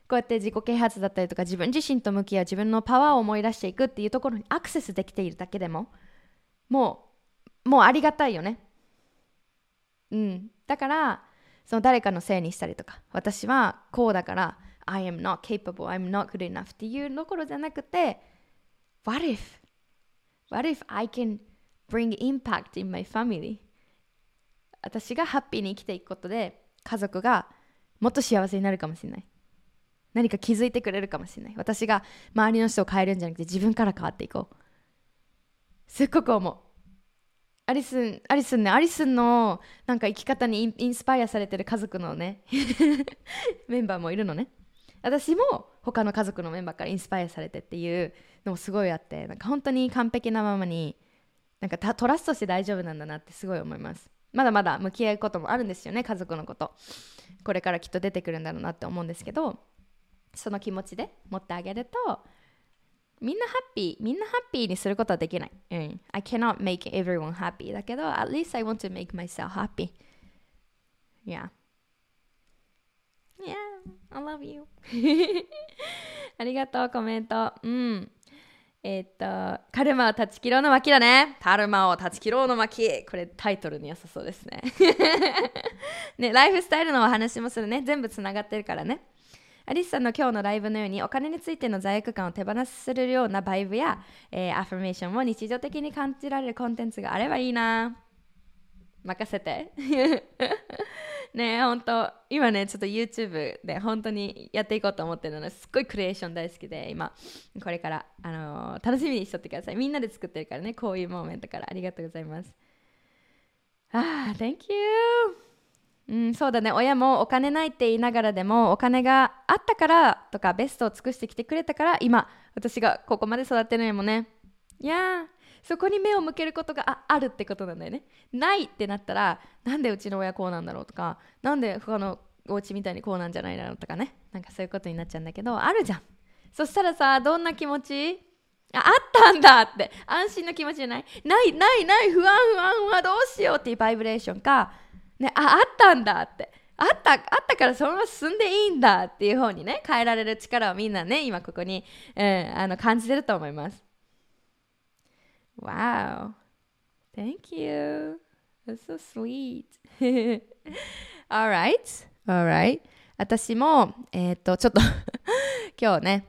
こうやって自己啓発だったりとか自分自身と向き合う自分のパワーを思い出していくっていうところにアクセスできているだけでももうもうありがたいよね。うん。だからその誰かのせいにしたりとか私はこうだから I am not capable I'm not good enough っていうところじゃなくて What if What if I can bring impact in my family? 私がハッピーに生きていくことで家族がもっと幸せになるかもしれない。何か気づいてくれるかもしれない。私が周りの人を変えるんじゃなくて自分から変わっていこう。すっごく思う。アリスンアリスンねアリスンのなんか生き方にインスパイアされてる家族のね メンバーもいるのね。私も他の家族のメンバーからインスパイアされてっていうのもすごいあってなんか本当に完璧なままになんかトラストして大丈夫なんだなってすごい思います。まだまだ向き合うこともあるんですよね家族のこと。これからきっと出てくるんだろうなって思うんですけどその気持ちで持ってあげるとみんなハッピーみんなハッピーにすることはできない、うん、I cannot make everyone happy だけど at least I want to make myself happy yeah yeah I love you ありがとうコメントうんえっ、と、カルマを断ち切ろうの巻だね。カルマを断ち切ろうの巻。これタイトルに良さそうですね。ね、ライフスタイルのお話もするね。全部つながってるからね。アリスさんの今日のライブのようにお金についての罪悪感を手放するようなバイブや、えー、アファメーションを日常的に感じられるコンテンツがあればいいな任せてね本当今ねちょっと YouTube で本当にやっていこうと思ってるのですっごいクリエーション大好きで今これから、あのー、楽しみにしとってください。みんなで作ってるからねこういうモーメントから。ありがとうございます。ああ Thank you うん、そうだね。親もお金ないって言いながらでもお金があったからとかベストを尽くしてきてくれたから今私がここまで育ってるのもね。いやそこに目を向けることがああるってことなんだよね。ないってなったらなんでうちの親こうなんだろうとかなんで他のお家みたいにこうなんじゃないだろうとかね。なんかそういうことになっちゃうんだけどあるじゃん。そしたらさどんな気持ち？ああったんだって。安心の気持ちじゃない？ないないない不安不安不安どうしようっていうバイブレーションか。ね、あ、あったんだって。あった、あったからそのまま進んでいいんだっていう方にね、変えられる力をみんなね、今ここに、うん、あの感じてると思います。Wow. Thank you. That's so sweet. All right. All right. 私も、えっ、ー、と、ちょっと 今日ね、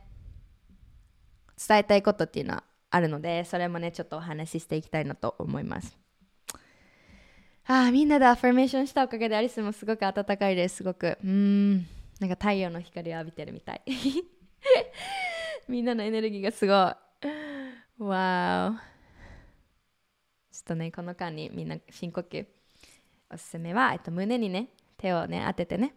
伝えたいことっていうのはあるので、それもね、ちょっとお話ししていきたいなと思います。ああみんなでアファーメーションしたおかげでアリスもすごく暖かいですすごくうんなんか太陽の光を浴びてるみたい みんなのエネルギーがすごいわおちょっとねこの間にみんな深呼吸おすすめは、えっと、胸にね手をね当ててね。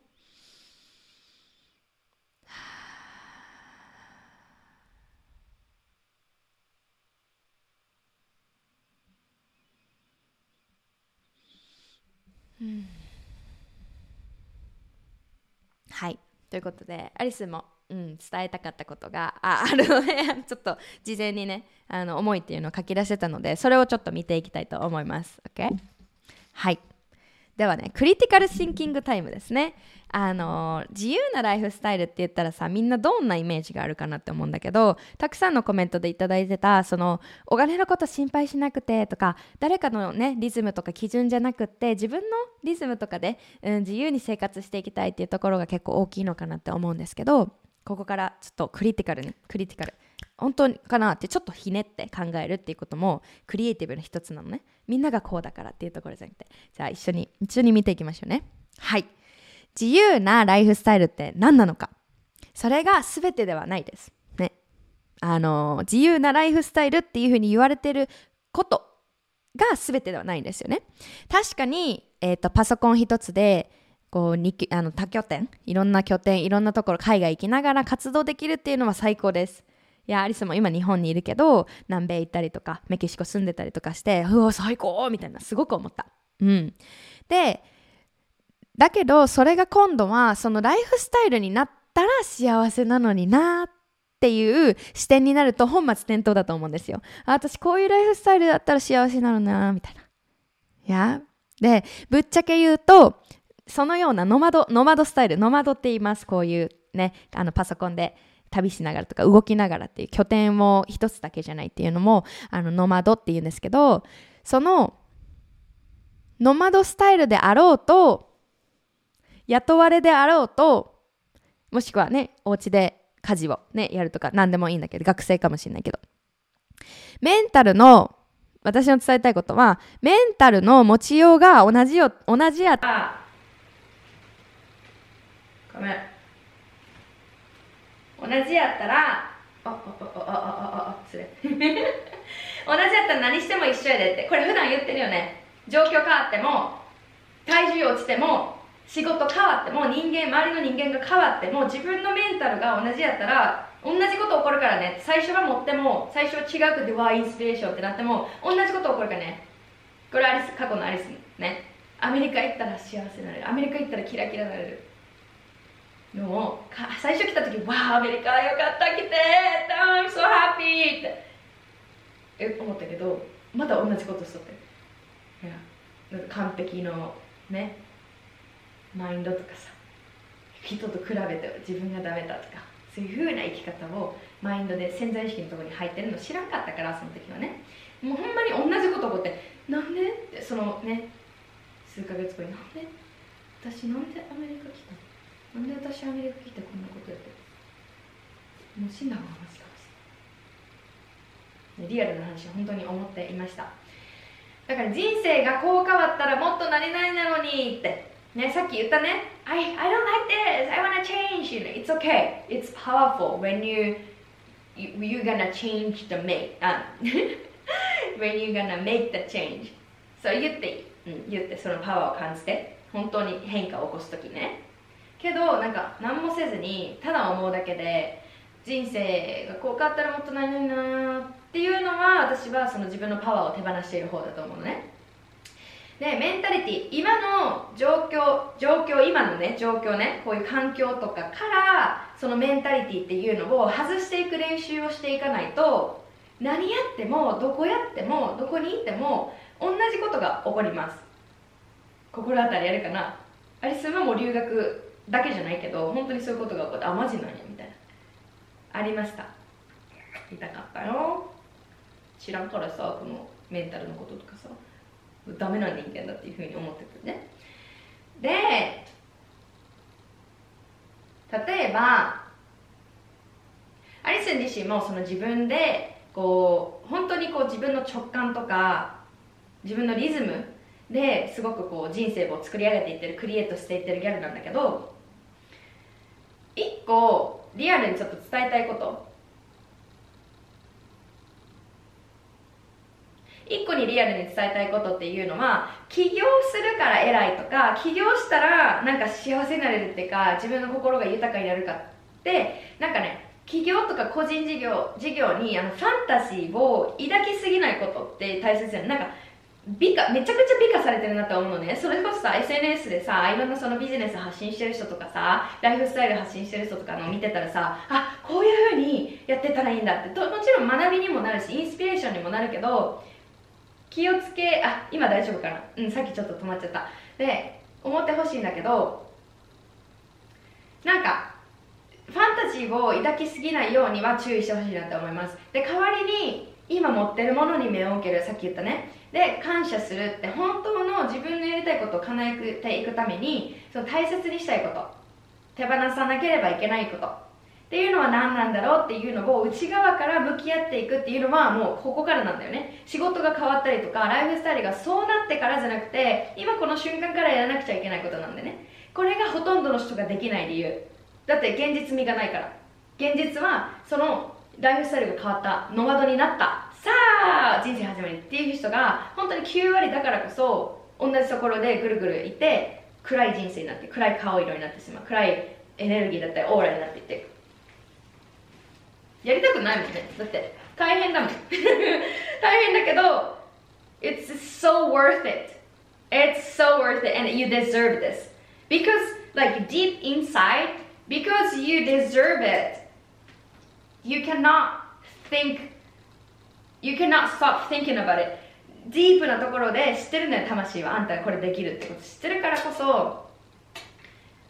はい。ということでアリスも、うん、伝えたかったことがあ あるのでちょっと事前にねあの思いっていうのを書き出せたのでそれをちょっと見ていきたいと思います。OK? はいではねクリティカルシンキングタイムですねあの自由なライフスタイルって言ったらさみんなどんなイメージがあるかなって思うんだけどたくさんのコメントでいただいてたそのお金のこと心配しなくてとか誰かのねリズムとか基準じゃなくって自分のリズムとかで、うん、自由に生活していきたいっていうところが結構大きいのかなって思うんですけどここからちょっとクリティカルにクリティカル。本当かなってちょっとひねって考えるっていうこともクリエイティブの一つなのね。みんながこうだからっていうところじゃなくて。じゃあ一緒に一緒に見ていきましょうね。はい。自由なライフスタイルって何なのか。それが全てではないです。ね。あの自由なライフスタイルっていうふうに言われてることが全てではないんですよね。確かに、えーと、パソコン一つでこうあの多拠点いろんな拠点いろんなところ海外行きながら活動できるっていうのは最高ですいやアリスも今日本にいるけど南米行ったりとかメキシコ住んでたりとかしてうわ最高みたいなすごく思ったうんでだけどそれが今度はそのライフスタイルになったら幸せなのになっていう視点になると本末転倒だと思うんですよ。あ私こういうライフスタイルだったら幸せなのなみたいな。いやでぶっちゃけ言うとそのようなノマドノマドスタイルノマドって言いますこういうねあのパソコンで旅しながらとか動きながらっていう拠点を一つだけじゃないっていうのもあのノマドっていうんですけどそのノマドスタイルであろうと雇われであろうと、もしくはね、お家で家事をね、やるとか何でもいいんだけど、学生かもしれないけど。メンタルの、私の伝えたいことは、メンタルの持ちようが同じよ、同じやった。ごめん。同じやったら、あ、あ、あ、あ、あ、あ、失礼。同じやったら何しても一緒やでって。これ普段言ってるよね。状況変わっても、体重落ちても、仕事変わっても人間周りの人間が変わっても自分のメンタルが同じやったら同じこと起こるからね最初は持っても最初は違くてわインスピレーションってなっても同じこと起こるからねこれアリス過去のアリスねアメリカ行ったら幸せになれるアメリカ行ったらキラキラになれるのを最初来た時わあアメリカよかった来て I'm so happy! って思ったけどまた同じことしとって。いや完璧のねマインドとかさ人と比べて自分がダメだとかそういう風な生き方をマインドで潜在意識のところに入ってるの知らんかったからその時はね。もうほんまに同じこと起こってなんで？ってそのね数ヶ月後になんで？私なんでアメリカ来たの？なんで私アメリカ来てこんなことやってるもう死んだ話かもしリアルな話を本当に思っていました。だから人生がこう変わったらもっとなりないなのにって。ね、さっき言ったね。I, I don't like this. I wanna change. It's okay. It's powerful When you you you gonna change the make、uh, When you gonna make the change. そう言っていい、うん、言ってそのパワーを感じて。本当に変化を起こすときね。けどなんか何もせずにただ思うだけで人生がこう変わったらもっと何々なっていうのは私はその自分のパワーを手放している方だと思うのね。でメンタリティ今の状況状況今のね状況ねこういう環境とかからそのメンタリティっていうのを外していく練習をしていかないと何やってもどこやってもどこに行っても同じことが起こります。心当たりあるかな？あれすはもう留学だけじゃないけど本当にそういうことが起こってあマジなんやみたいな。ありました。痛かったよ。知らんからさこのメンタルのこととかさ。ダメな人間だっていうふうに思ってくるね。で例えばアリスン自身もその自分でこう本当にこう自分の直感とか自分のリズムですごくこう人生を作り上げていってるクリエイトしていってるギャルなんだけど個リアルにちょっと伝えたいこと。一個にリアルに伝えたいことっていうのは起業するから偉いとか起業したらなんか幸せになれるっていうか自分の心が豊かになるかってなんかね起業とか個人事業事業にあのファンタジーを抱きすぎないことって大切じゃない。なんか美化めちゃくちゃ美化されてるなと思うのね。それこそさ SNS でさいろんなそのビジネス発信してる人とかさライフスタイル発信してる人とかの見てたらさあこういうふうにやってたらいいんだって。もちろん学びにもなるしインスピレーションにもなるけど気をつけあ今大丈夫かな。うんさっきちょっと止まっちゃった。で思ってほしいんだけどなんかファンタジーを抱きすぎないようには注意してほしいなって思います。で代わりに今持ってるものに目を向ける。さっき言ったね。で感謝するって本当の自分のやりたいことを叶えていくためにその大切にしたいこと手放さなければいけないことっていうのは何なんだろうっていうのを内側から向き合っていくっていうのはもうここからなんだよね。仕事が変わったりとかライフスタイルがそうなってからじゃなくて今この瞬間からやらなくちゃいけないことなんでね。これがほとんどの人ができない理由。だって現実味がないから。現実はそのライフスタイルが変わったノマドになった。さあ人生始まりっていう人が本当に9割だからこそ同じところでぐるぐるいて暗い人生になって暗い顔色になってしまう暗いエネルギーだったりオーラになっていって。やりたくないもんね。だって大変だもん。大変だけど It's so worth it. It's so worth it. And you deserve this. Because like deep inside because you deserve it you cannot think you cannot stop thinking about it. ディープなところで知ってるんだよ魂は。あんたこれできるってこと知ってるからこそ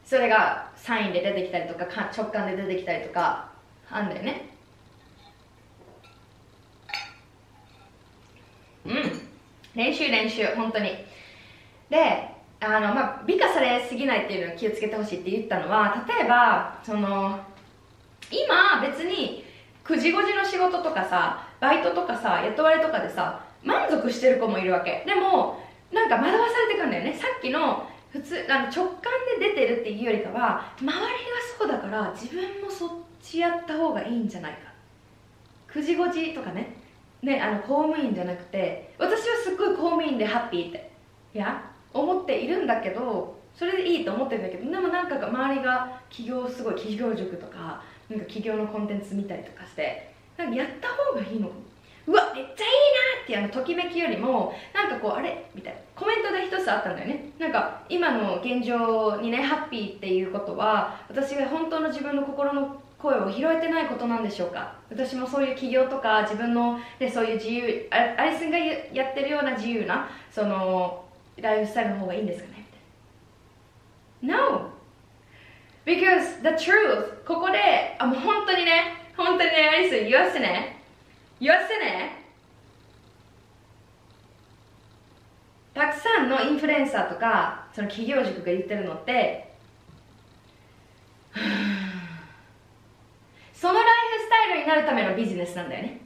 それがサインで出てきたりとか直感で出てきたりとかあんだよね。うん。練習練習本当に。であのまあ美化されすぎないっていうのを気をつけてほしいって言ったのは例えばその今別に9時5時の仕事とかさバイトとかさ雇われとかでさ満足してる子もいるわけ。でもなんか惑わされてくんだよね。さっきの普通あの直感で出てるっていうよりかは周りがそうだから自分もそっちやった方がいいんじゃないか。9時5時とかね。ねあの公務員じゃなくて私はすっごい公務員でハッピーっていや思っているんだけどそれでいいと思ってるんだけどでもなんか周りが企業すごい企業塾とかなんか企業のコンテンツ見たりとかしてなんかやった方がいいのうわめっちゃいいなってあのときめきよりもなんかこうあれ？みたいな。コメントで一つあったんだよね。なんか今の現状にねハッピーっていうことは私が本当の自分の心の声を拾えてないことなんでしょうか。私もそういう企業とか自分の、ね、そういう自由アリスンがやってるような自由なそのライフスタイルの方がいいんですかね。みたいな。No! Because the truth ここであもう本当にね本当にねアリス言わせね。言わせね。たくさんのインフルエンサーとかその企業塾が言ってるのって そのライフスタイルになるためのビジネスなんだよね。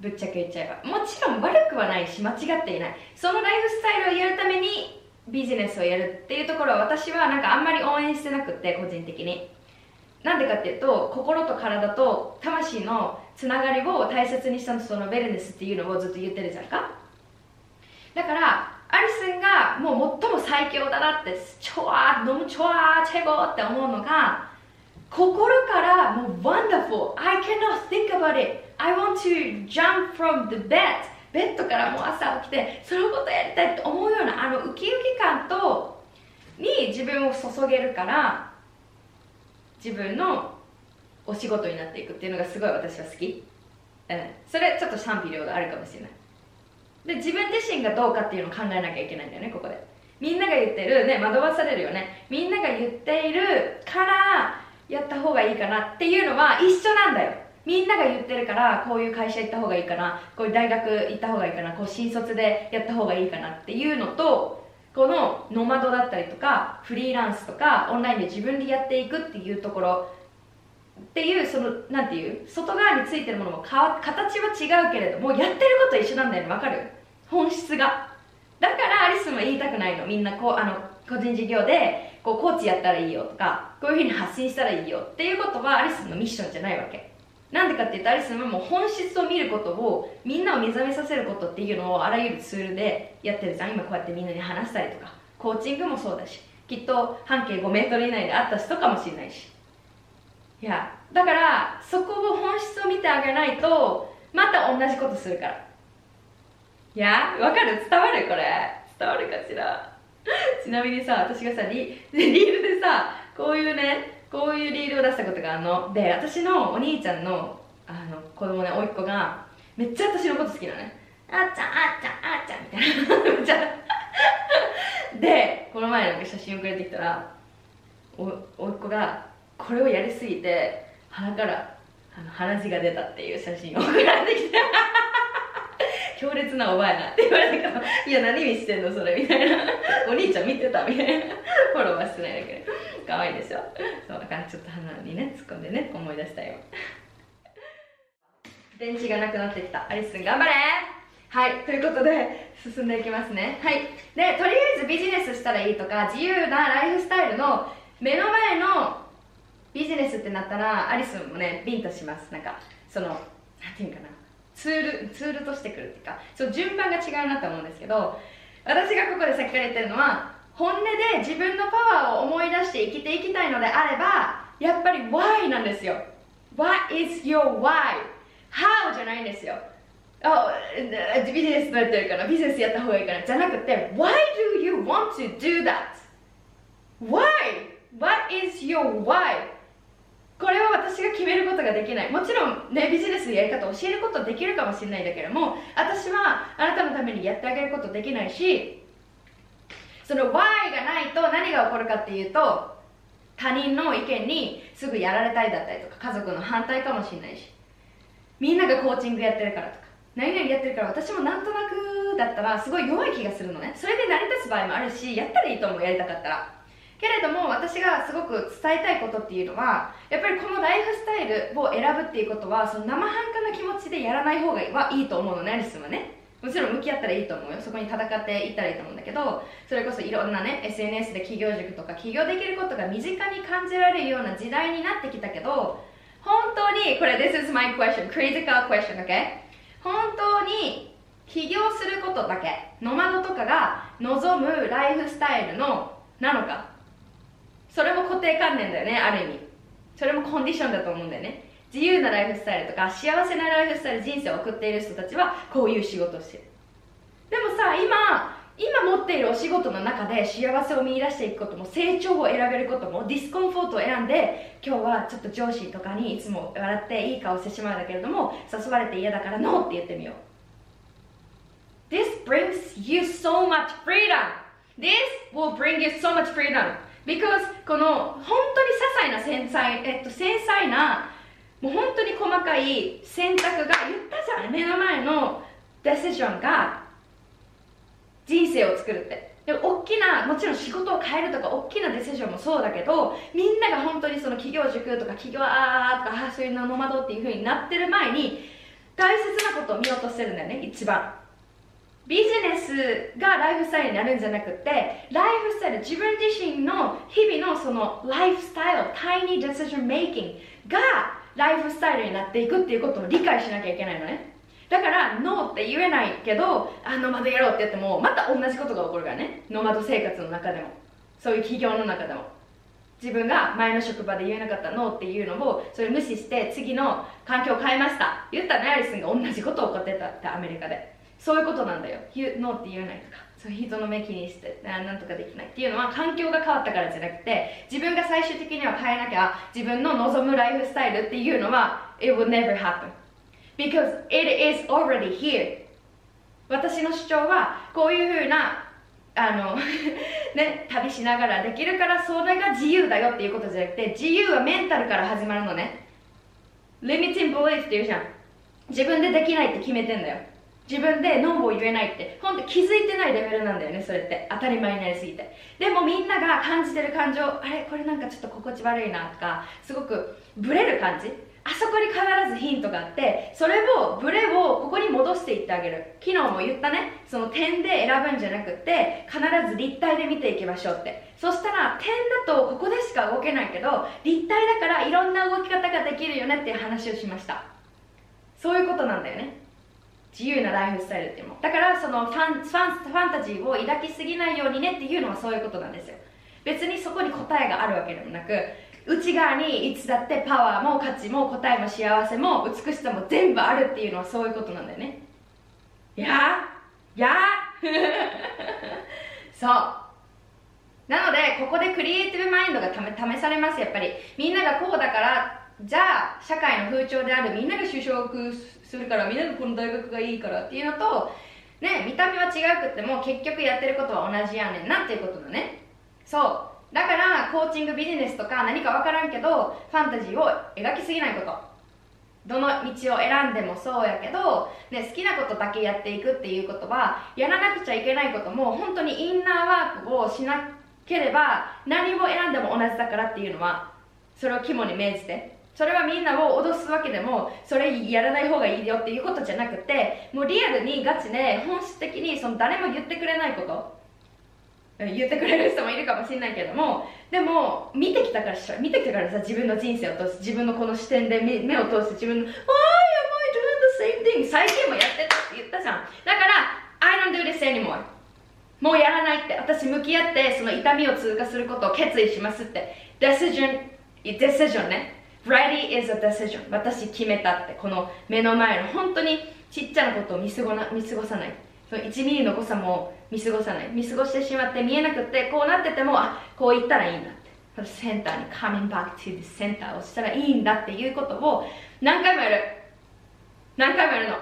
ぶっちゃけ言っちゃえば。もちろん悪くはないし間違っていない。そのライフスタイルをやるためにビジネスをやるっていうところは私はなんかあんまり応援してなくて個人的に。なんでかっていうと心と体と魂のつながりを大切にしたのそのベルネスっていうのをずっと言ってるじゃんか。だからアリスンがもう最も最強だなってチョワーノムチョワーチェゴーって思うのが心からもう Wonderful I cannot think about it I want to jump from the bed ベッドからもう朝起きてそのことやりたいって思うようなあのウキウキ感とに自分を注げるから自分のお仕事になっていくっていうのがすごい私は好き、うん、それちょっと賛否両論あるかもしれない。で自分自身がどうかっていうのを考えなきゃいけないんだよねここで。みんなが言ってるね惑わされるよね。みんなが言っているからやった方がいいかなっていうのは一緒なんだよ。みんなが言ってるからこういう会社行った方がいいかなこういう大学行った方がいいかなこう新卒でやった方がいいかなっていうのとこのノマドだったりとかフリーランスとかオンラインで自分でやっていくっていうところっていうそのなんていう外側についてるものもか形は違うけれどもやってること一緒なんだよね。わかる？本質が。だからアリスも言いたくないの。みんなこうあの個人事業でこうコーチやったらいいよとかこういうふうに発信したらいいよっていうことはアリスのミッションじゃないわけ。なんでかって言うとアリスはもう本質を見ることをみんなを目覚めさせることっていうのをあらゆるツールでやってる。じゃん今こうやってみんなに話したりとかコーチングもそうだしきっと半径5メートル以内で会った人かもしれないし。いやだからそこを本質を見てあげないとまた同じことするから。いやわかる？伝わるこれ。伝わるかしら？ちなみにさ私がさリリールでさこういうねこういうリールを出したことがあるので私のお兄ちゃんのあの子供ね甥っ子がめっちゃ私のこと好きなのね。あっちゃんあっちゃんあっちゃんみたいな。めっちゃでこの前なんか写真送られてきたらおおっ子がこれをやりすぎて鼻からあの鼻血が出たっていう写真を送られてきて。強烈なおばあやなって言われたから「いや何見してんのそれ」みたいな「お兄ちゃん見てた」みたいな。フォローはしてないだけど可愛いでしょそうだからちょっと鼻にね。突っ込んでね。思い出した。よ電池がなくなってきたアリスン頑張れ。はい。ということで進んでいきますね。はい。でとりあえずビジネスしたらいいとか自由なライフスタイルの目の前のビジネスってなったらアリスもねビンとします。なんかそのなんていうかな。ツールツールとしてくるっていうかその順番が違うなと思うんですけど私がここでさっきから言ってるのは本音で自分のパワーを思い出して生きていきたいのであればやっぱり why なんですよ What is your why? How じゃないんですよあビジネスどうやってるかなビジネスやった方がいいかなじゃなくて Why do you want to do that? Why? What is your why? これは私が決めることができない。もちろんねビジネスのやり方を教えることできるかもしれないんだけども私はあなたのためにやってあげることできないしその Y がないと何が起こるかっていうと他人の意見にすぐやられたいだったりとか家族の反対かもしれないしみんながコーチングやってるからとか何々やってるから私もなんとなくだったらすごい弱い気がするのね。それで成り立つ場合もあるしやったらいいと思うやりたかったら。けれども私がすごく伝えたいことっていうのはやっぱりこのライフスタイルを選ぶっていうことはその生半可な気持ちでやらない方がいいと思うのねアリスはね。もちろん向き合ったらいいと思うよ。そこに戦っていったらいいと思うんだけどそれこそいろんなね SNS で企業塾とか起業できることが身近に感じられるような時代になってきたけど本当にこれ This is my question critical question OK 本当に起業することだけノマドとかが望むライフスタイルのなのか？それも固定観念だよねある意味。それもコンディションだと思うんだよね。自由なライフスタイルとか幸せなライフスタイル人生を送っている人たちはこういう仕事をしてる。でもさ今今持っているお仕事の中で幸せを見出していくことも成長を選べることも discomfort を選んで今日はちょっと上司とかにいつも笑っていい顔してしまうんだけれども誘われて嫌だからノーって言ってみよう。This brings you so much freedom. This will bring you so much freedom. Because この本当に些細な繊細、えっと、繊細なもう本当に細かい選択が言ったじゃん目の前のデシジョンが人生を作るって。でも大きなもちろん仕事を変えるとか大きなデシジョンもそうだけどみんなが本当にその企業塾とか企業あーとかそういうのノマドっていう風になってる前に大切なことを見落としてるんだよね一番。ビジネスがライフスタイルになるんじゃなくてライフスタイル自分自身の日々のそのライフスタイル tiny decision making がライフスタイルになっていくっていうことを理解しなきゃいけないのね。だからノーって言えないけどあノマドやろうって言ってもまた同じことが起こるからね。ノマド生活の中でも。そういう企業の中でも。自分が前の職場で言えなかったノーっていうのをそれ無視して次の環境を変えました。言ったらねアリスンが同じことを起こってたってアメリカで。そういうことなんだよ。ノーって言えないとか。そう人の目気にしてなんとかできないっていうのは環境が変わったからじゃなくて自分が最終的には変えなきゃ自分の望むライフスタイルっていうのは It will never happen. Because it is already here. 私の主張はこういうふうなあの ね旅しながらできるからそれが自由だよっていうことじゃなくて自由はメンタルから始まるのね。Limiting belief っていうじゃん。自分でできないって決めてんだよ。自分でノーを言えないって。本当気づいてないレベルなんだよねそれって。当たり前になりすぎて。でもみんなが感じてる感情あれこれなんかちょっと心地悪いなとかすごくブレる感じ。あそこに必ずヒントがあってそれをブレをここに戻していってあげる。昨日も言ったね。その点で選ぶんじゃなくて必ず立体で見ていきましょうって。そしたら点だとここでしか動けないけど立体だからいろんな動き方ができるよねっていう話をしました。そういうことなんだよね。自由なライフスタイルっていうの。だからそのファンファンファンタジーを抱きすぎないようにねっていうのはそういうことなんですよ。別にそこに答えがあるわけでもなく内側にいつだってパワーも価値も答えも幸せも美しさも全部あるっていうのはそういうことなんだよね。いやいや そう。なのでここでクリエイティブマインドが試されますやっぱり。みんながこうだからじゃあ社会の風潮であるみんなが就職するからみんながこの大学がいいからっていうのとね見た目は違くっても結局やってることは同じやねんなっていうことだね。そう。だからコーチングビジネスとか何か分からんけどファンタジーを描きすぎないこと。どの道を選んでもそうやけど、ね、好きなことだけやっていくっていうことはやらなくちゃいけないことも本当にインナーワークをしなければ何を選んでも同じだからっていうのはそれを肝に銘じて。それはみんなを脅すわけでもそれやらない方がいいよっていうことじゃなくてもうリアルにガチで本質的にその誰も言ってくれないこと。言ってくれる人もいるかもしれないけども。でも見てきたから見てきたからさ自分の人生を通して自分のこの視点で目を通して自分の「Why am I doing the same thing?」最近もやってたって言ったじゃん。だから I don't do this anymore. もうやらないって。私向き合ってその痛みを通過することを決意しますって。Decision decision ね。Ready is a decision. 私決めたってこの目の前の本当にちっちゃなことを見過ごな見過ごさない。その1ミリの誤差も見過ごさない。見過ごしてしまって見えなくてこうなっててもあこう言ったらいいんだって。センターに coming back to the center をしたらいいんだっていうことを何回もやる。何回もやるの。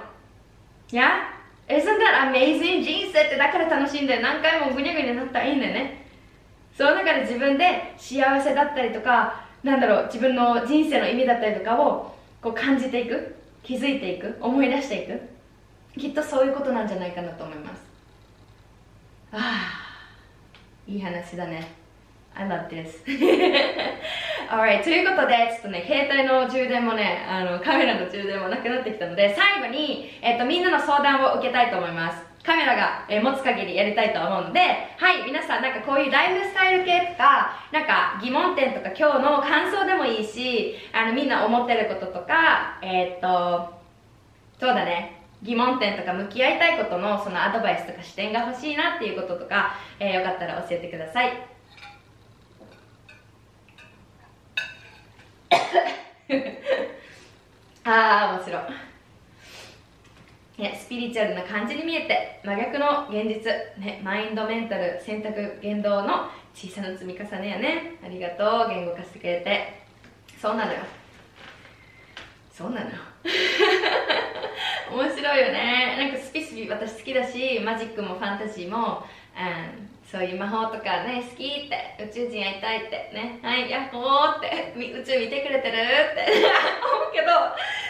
いや Isn't that amazing? 人生ってだから楽しいんだよ。何回もぐにゃぐにゃなったらいいんだよね。そうだから自分で幸せだったりとかなんだろう自分の人生の意味だったりとかをこう感じていく気づいていく思い出していく。きっとそういうことなんじゃないかなと思います。ああいい話だね。I love this. Alright ということでちょっとね携帯の充電もねあのカメラの充電もなくなってきたので最後に、えっと、みんなの相談を受けたいと思います。カメラが、持つ限りやりたいと思うので、はい、皆さんなんかこういうライフスタイル系とか、なんか疑問点とか今日の感想でもいいし、あのみんな思ってることとか、えー、っと、そうだね、疑問点とか向き合いたいことのそのアドバイスとか視点が欲しいなっていうこととか、えー、よかったら教えてください。ああ、面白い。ね、スピリチュアルな感じに見えて真逆の現実、ね、マインドメンタル選択言動の小さな積み重ねやね。ありがとう言語化してくれて。そうなのよ。そうなのよ。面白いよね。なんかスピスピ私好きだしマジックもファンタジーも、うん、そういう魔法とかね好きって宇宙人会いたいってね。はいヤッホーって宇宙見てくれてるって。思うけど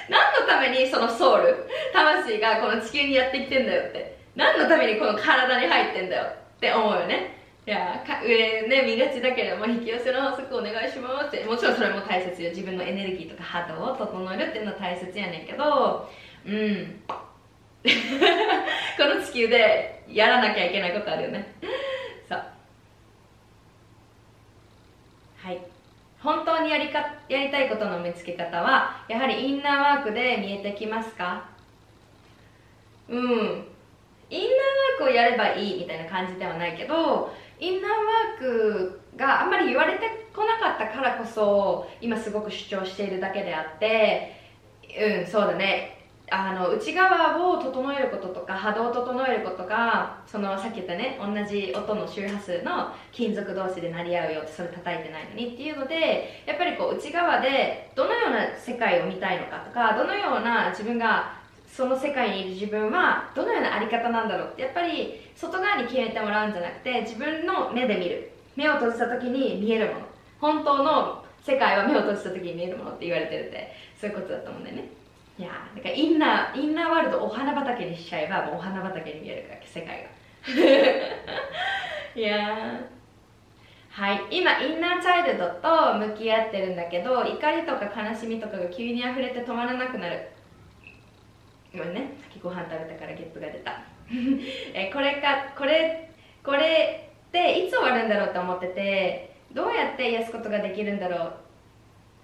何のためにそのソウル魂がこの地球にやってきてんだよって。何のためにこの体に入ってんだよって思うよね。いや上ね見がちだけれども引き寄せの法則お願いしますって。もちろんそれも大切よ。自分のエネルギーとか波動を整えるっていうのは大切やねんけど。うん。この地球でやらなきゃいけないことあるよねそうはい。本当にやりかやりたいことの見つけ方はやはりインナーワークで見えてきますか？うん。インナーワークをやればいいみたいな感じではないけどインナーワークがあんまり言われてこなかったからこそ今すごく主張しているだけであってうんそうだね。あの内側を整えることとか波動を整えることがそのさっき言ったね同じ音の周波数の金属同士で鳴り合うよってそれ叩いてないのにっていうのでやっぱりこう内側でどのような世界を見たいのかとかどのような自分がその世界にいる自分はどのような在り方なんだろうってやっぱり外側に決めてもらうんじゃなくて自分の目で見る。目を閉じた時に見えるもの。本当の世界は目を閉じた時に見えるものって言われてるってそういうことだと思うんだよね。いやだからインナーインナーワールドお花畑にしちゃえばもうお花畑に見えるから世界が。いやはい。今インナーチャイルドと向き合ってるんだけど怒りとか悲しみとかが急に溢れて止まらなくなる。ごめんね。さっきご飯食べたからゲップが出た。えこれかこれこれっていつ終わるんだろうと思っててどうやって癒すことができるんだろう。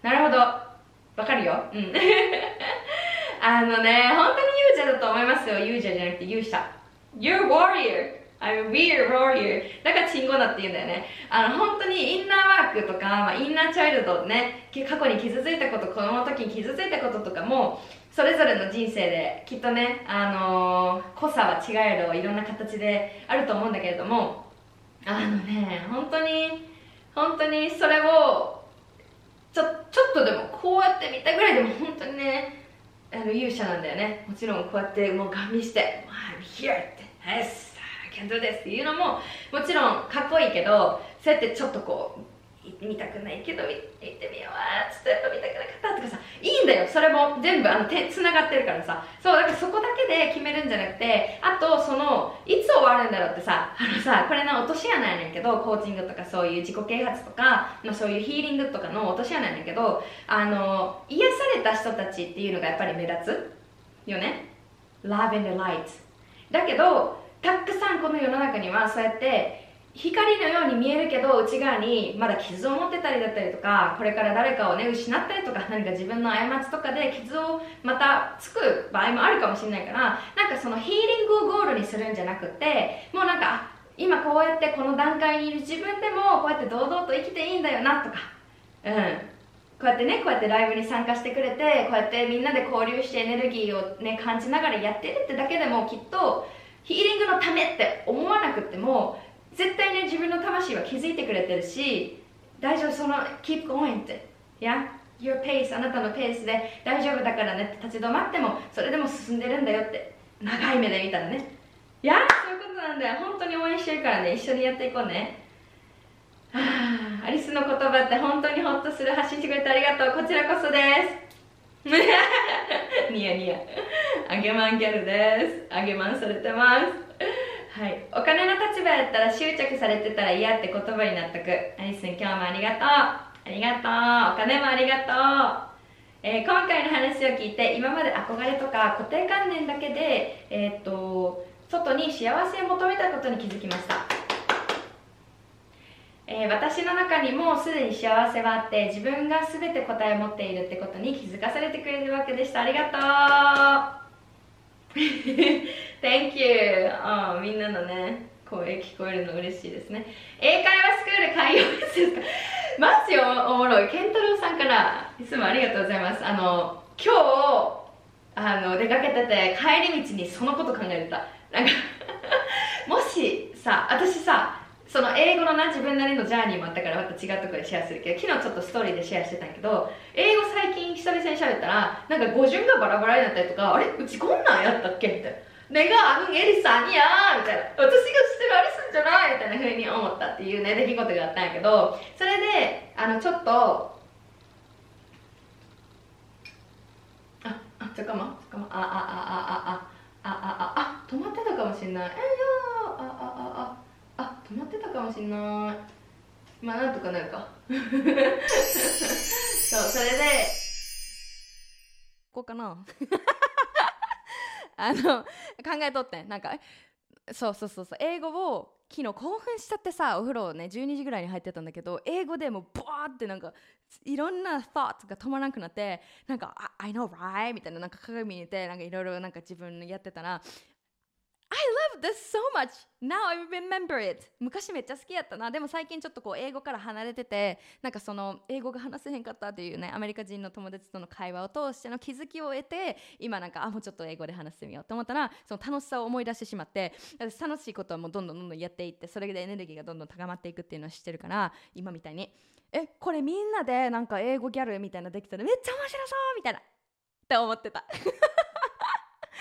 なるほど。わかるよ。うん あのね、本当に勇者だと思いますよ。勇者じゃなくて勇者。You're warrior. I'm we're warrior. だからチンゴナって言うんだよね。あの、本当にインナーワークとか、まあ、インナーチャイルドね、過去に傷ついたこと、子供の時に傷ついたこととかも、それぞれの人生できっとね、あのー、濃さは違えど、いろんな形であると思うんだけれども、あのね、本当に、本当にそれを、ちょ、ちょっとでもこうやって見たぐらいでも本当にね、あの勇者なんだよね。もちろんこうやってもうガン見して「I'm here」って「Yes I can do this っていうのももちろんかっこいいけどそうやってちょっとこう見たくないけど行ってみようちょっと見たくなかったとかさいいんだよ。それも全部あの手つながってるからさ。そうだからそこだけで決めるんじゃなくてあとそのいつ終わるんだろうってさあのさこれの落とし穴やねんけどコーチングとかそういう自己啓発とか、まあ、そういうヒーリングとかの落とし穴やねんけどあの癒された人たちっていうのがやっぱり目立つよね。Love and light だけどたくさんこの世の中にはそうやって光のように見えるけど内側にまだ傷を持ってたりだったりとかこれから誰かをね失ったりとか 何か自分の過ちとかで傷をまたつく場合もあるかもしれないからなんかそのヒーリングをゴールにするんじゃなくてもうなんか今こうやってこの段階にいる自分でもこうやって堂々と生きていいんだよなとかうん。こうやってねこうやってライブに参加してくれてこうやってみんなで交流してエネルギーをね感じながらやってるってだけでもきっとヒーリングのためって思わなくても絶対ね自分の魂は気づいてくれてるし大丈夫その keep going って。いや your pace あなたのペースで大丈夫だからねって立ち止まってもそれでも進んでるんだよって。長い目で見たらね。いやそういうことなんだよ。本当に応援してるからね。一緒にやっていこうね。あアリスの言葉って本当にホッとする。発信してくれてありがとう。こちらこそです。ニヤニヤ。あげまんギャルです。あげまんされてます。はい、お金の立場やったら執着されてたら嫌って言葉に納得アリスン今日もありがとう。ありがとう。お金もありがとう。えー、今回の話を聞いて今まで憧れとか固定観念だけで、えー、っと外に幸せを求めたことに気づきました、えー、私の中にもすでに幸せはあって自分が全て答えを持っているってことに気づかされてくれるわけでした。ありがとう。Thank you! あみんなのね声聞こえるの嬉しいですね。英会話スクール開業ですか？マジおもろい。健太郎さんからいつもありがとうございます。あの今日あの出かけてて帰り道にそのこと考えてた。なんか もしさ私さその英語のな自分なりのジャーニーもあったからまた違うところでシェアするけど昨日ちょっとストーリーでシェアしてたんやけど英語最近久々に喋ったらなんか語順がバラバラになったりとかあれうちこんなんやったっけみたいな내가아는에리스아니야みたいな私が知ってるアリスんじゃないみたいなふうに思ったっていうね出来事があったんやけどそれであのちょっとああちょかまちょかまああああああああああ止まってたかもしんないえいやあああああ 止まってたかもしんない。まあなんとかなるか。そうそれで。こうかな。あの考えとってん。なんかそうそうそうそう。英語を昨日興奮しちゃってさお風呂ね12時ぐらいに入ってたんだけど英語でもうボワーってなんかいろんな thoughts が止まらなくなってなんか I know right? みたいななんか鏡見てなんかいろいろなんか自分やってたら I love this so much! Now I remember it! 昔めっちゃ好きやったな。でも最近ちょっとこう英語から離れてて、なんかその英語が話せへんかったっていうね、アメリカ人の友達との会話を通しての気づきを得て、今なんか、あ、もうちょっと英語で話してみようと思ったら、その楽しさを思い出してしまって、私楽しいことはもうどんどんどんどんやっていって、それでエネルギーがどんどん高まっていくっていうのを知ってるから、今みたいに、え、これみんなでなんか英語ギャルみたいなできたらめっちゃ面白そうみたいなって思ってた。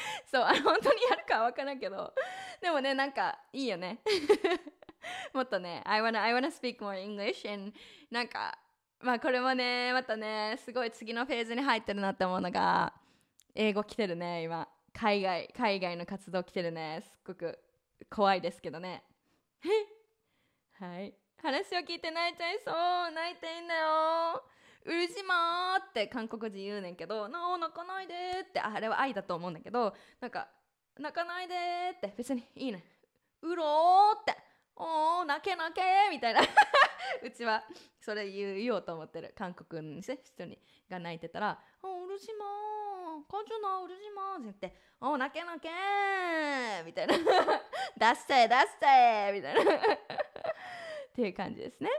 そうあ本当にやるかは分からんけどでもねなんかいいよね。もっとね I wanna, I wanna speak more English and なんかまあこれもねまたねすごい次のフェーズに入ってるなって思うのが英語来てるね今。海外海外の活動来てるね。すっごく怖いですけどね。はい。話を聞いて泣いちゃいそう。泣いていいんだよ。うるしまって韓国人言うねんけど「なお泣かないで」ってあれは愛だと思うんだけどなんか「泣かないで」って別にいいね「うろー」って「おー泣け泣け」みたいな。うちはそれ言う言おうと思ってる。韓国の、人にが泣いてたら「おうるしまーカジュナうるしまー」って言って「お泣け泣け」みたいな「出して出して」みたいな。っていう感じですね。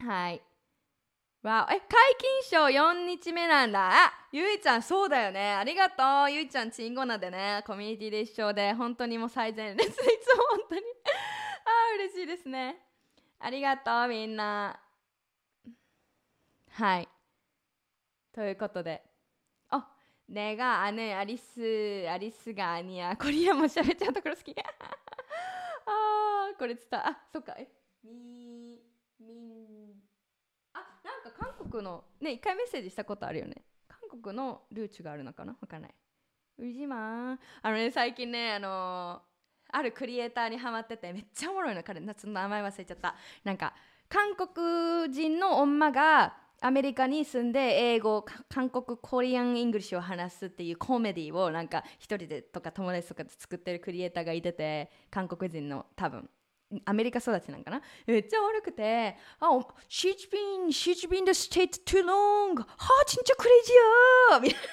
はい。わえ解禁賞4日目なんだ。あゆいちゃんそうだよね。ありがとう。ゆいちゃんチンゴナでね。コミュニティで一緒で。本当にもう最前列。いつも本当に。ああ嬉しいですね。ありがとうみんな。はい。ということで。あねが姉アリスアリスが兄やコリアもしゃべっちゃうところ好き。あこれ伝あそっか。えみみん国のね一回メッセージしたことあるよね。韓国のルーツがあるのかな？わかんない。うじまんあのね最近ねあのーあるクリエイターにハマっててめっちゃおもろいの彼女の名前忘れちゃった。なんか韓国人の女がアメリカに住んで英語韓国 Korean English を話すっていうコメディをなんか一人でとか友達とかで作ってるクリエイターがいてて韓国人の多分。アメリカ育ちなんかな。めっちゃ悪くてあ She's been, she's been the state too long. はあちんちゃクレイジーみたいな。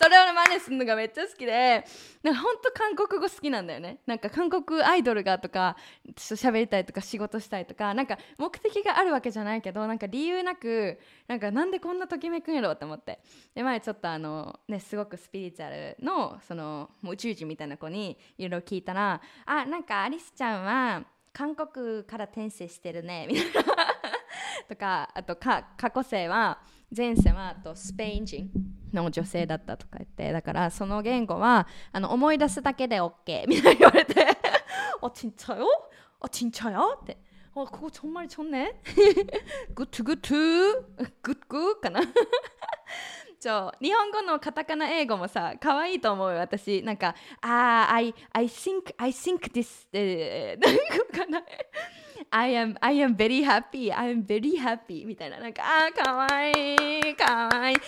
それを真似するのがめっちゃ好きで。なんかほんと韓国語好きなんだよね。なんか韓国アイドルがとか喋りたいとか仕事したいとかなんか目的があるわけじゃないけどなんか理由なくなんかなんでこんなときめくんやろうって思って。で前ちょっとあのねすごくスピリチュアルのその宇宙人みたいな子にいろいろ聞いたらあなんかアリスちゃんは韓国から転生してるねみたいな。とかあとか過去世は前世はとスペイン人の女性だったとか言って。だからその言語はあの思い出すだけで OK みたいな言われて。あちんちゃよあちんちゃよって。あここちょんまりちょんね。グッド日本語のカタカナ英語もさ可愛いと思う私なんかああ I, I think I think this って何かな I am, I am very happy, I am very happy みたいな。なんか、あー、かわいい、かわいい。い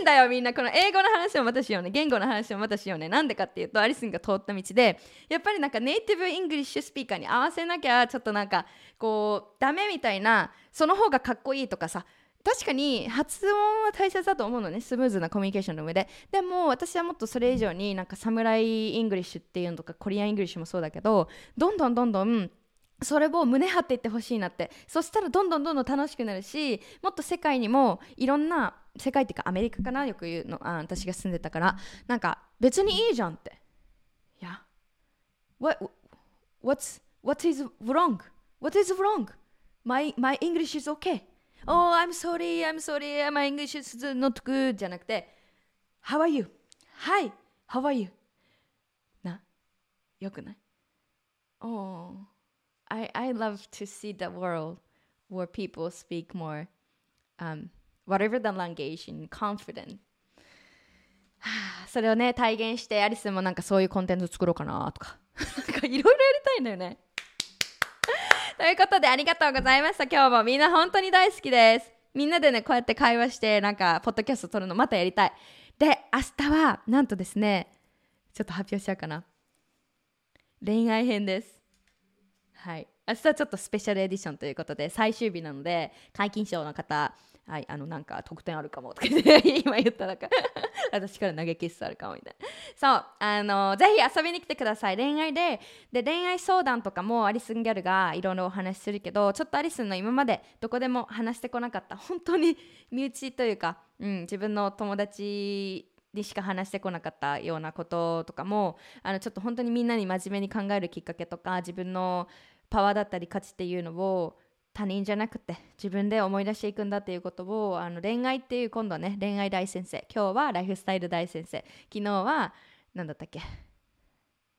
いんだよ、みんな。この英語の話をまたしよね。言語の話をまたしようね。なんでかっていうと、アリスンが通った道で、やっぱりなんか native English speaker に合わせなきゃ、ちょっとなんか、こう、ダメみたいな、その方がかっこいいとかさ、確かに発音は大切だと思うのねスムーズなコミュニケーションの上ででも私はもっとそれ以上になんかサムライ English っていうのとか Korean English もそうだけどどんどんどんどんそれを胸張っていってほしいなってそしたらどんどんどんどん楽しくなるしもっと世界にもいろんな世界っていうかアメリカかなよく言うのあ私が住んでたからなんか別にいいじゃんっていや What, what's, what is wrong? What is wrong? My, my English is okay. Oh, I'm sorry, I'm sorry, my English is not good じゃなくて How are you? Hi, how are you? な、よくない Oh I, I love to see the world where people speak more, um, whatever the language, in confident. それをね、体現してアリスもなんかそういうコンテンツ作ろうかなとか。なんかいろいろやりたいんだよね。ということでありがとうございました。今日もみんな本当に大好きです。みんなでね、こうやって会話して、なんか、ポッドキャスト撮るのまたやりたい。で、明日は、なんとですね、ちょっと発表しようかな。恋愛編です。はい、明日はちょっとスペシャルエディションということで最終日なので皆勤賞の方はい、あのなんか特典あるかもとか 今言ったらか 私から投げキスあるかもみたいな。そうあのぜひ遊びに来てください。恋愛でで恋愛相談とかもアリスンギャルがいろいろお話しするけどちょっとアリスンの今までどこでも話してこなかった。本当に身内というか、うん、自分の友達にしか話してこなかったようなこととかもあのちょっと本当にみんなに真面目に考えるきっかけとか自分のパワーだったり価値っていうのを他人じゃなくて自分で思い出していくんだっていうことをあの恋愛っていう今度はね恋愛大先生今日はライフスタイル大先生昨日は何だったっけ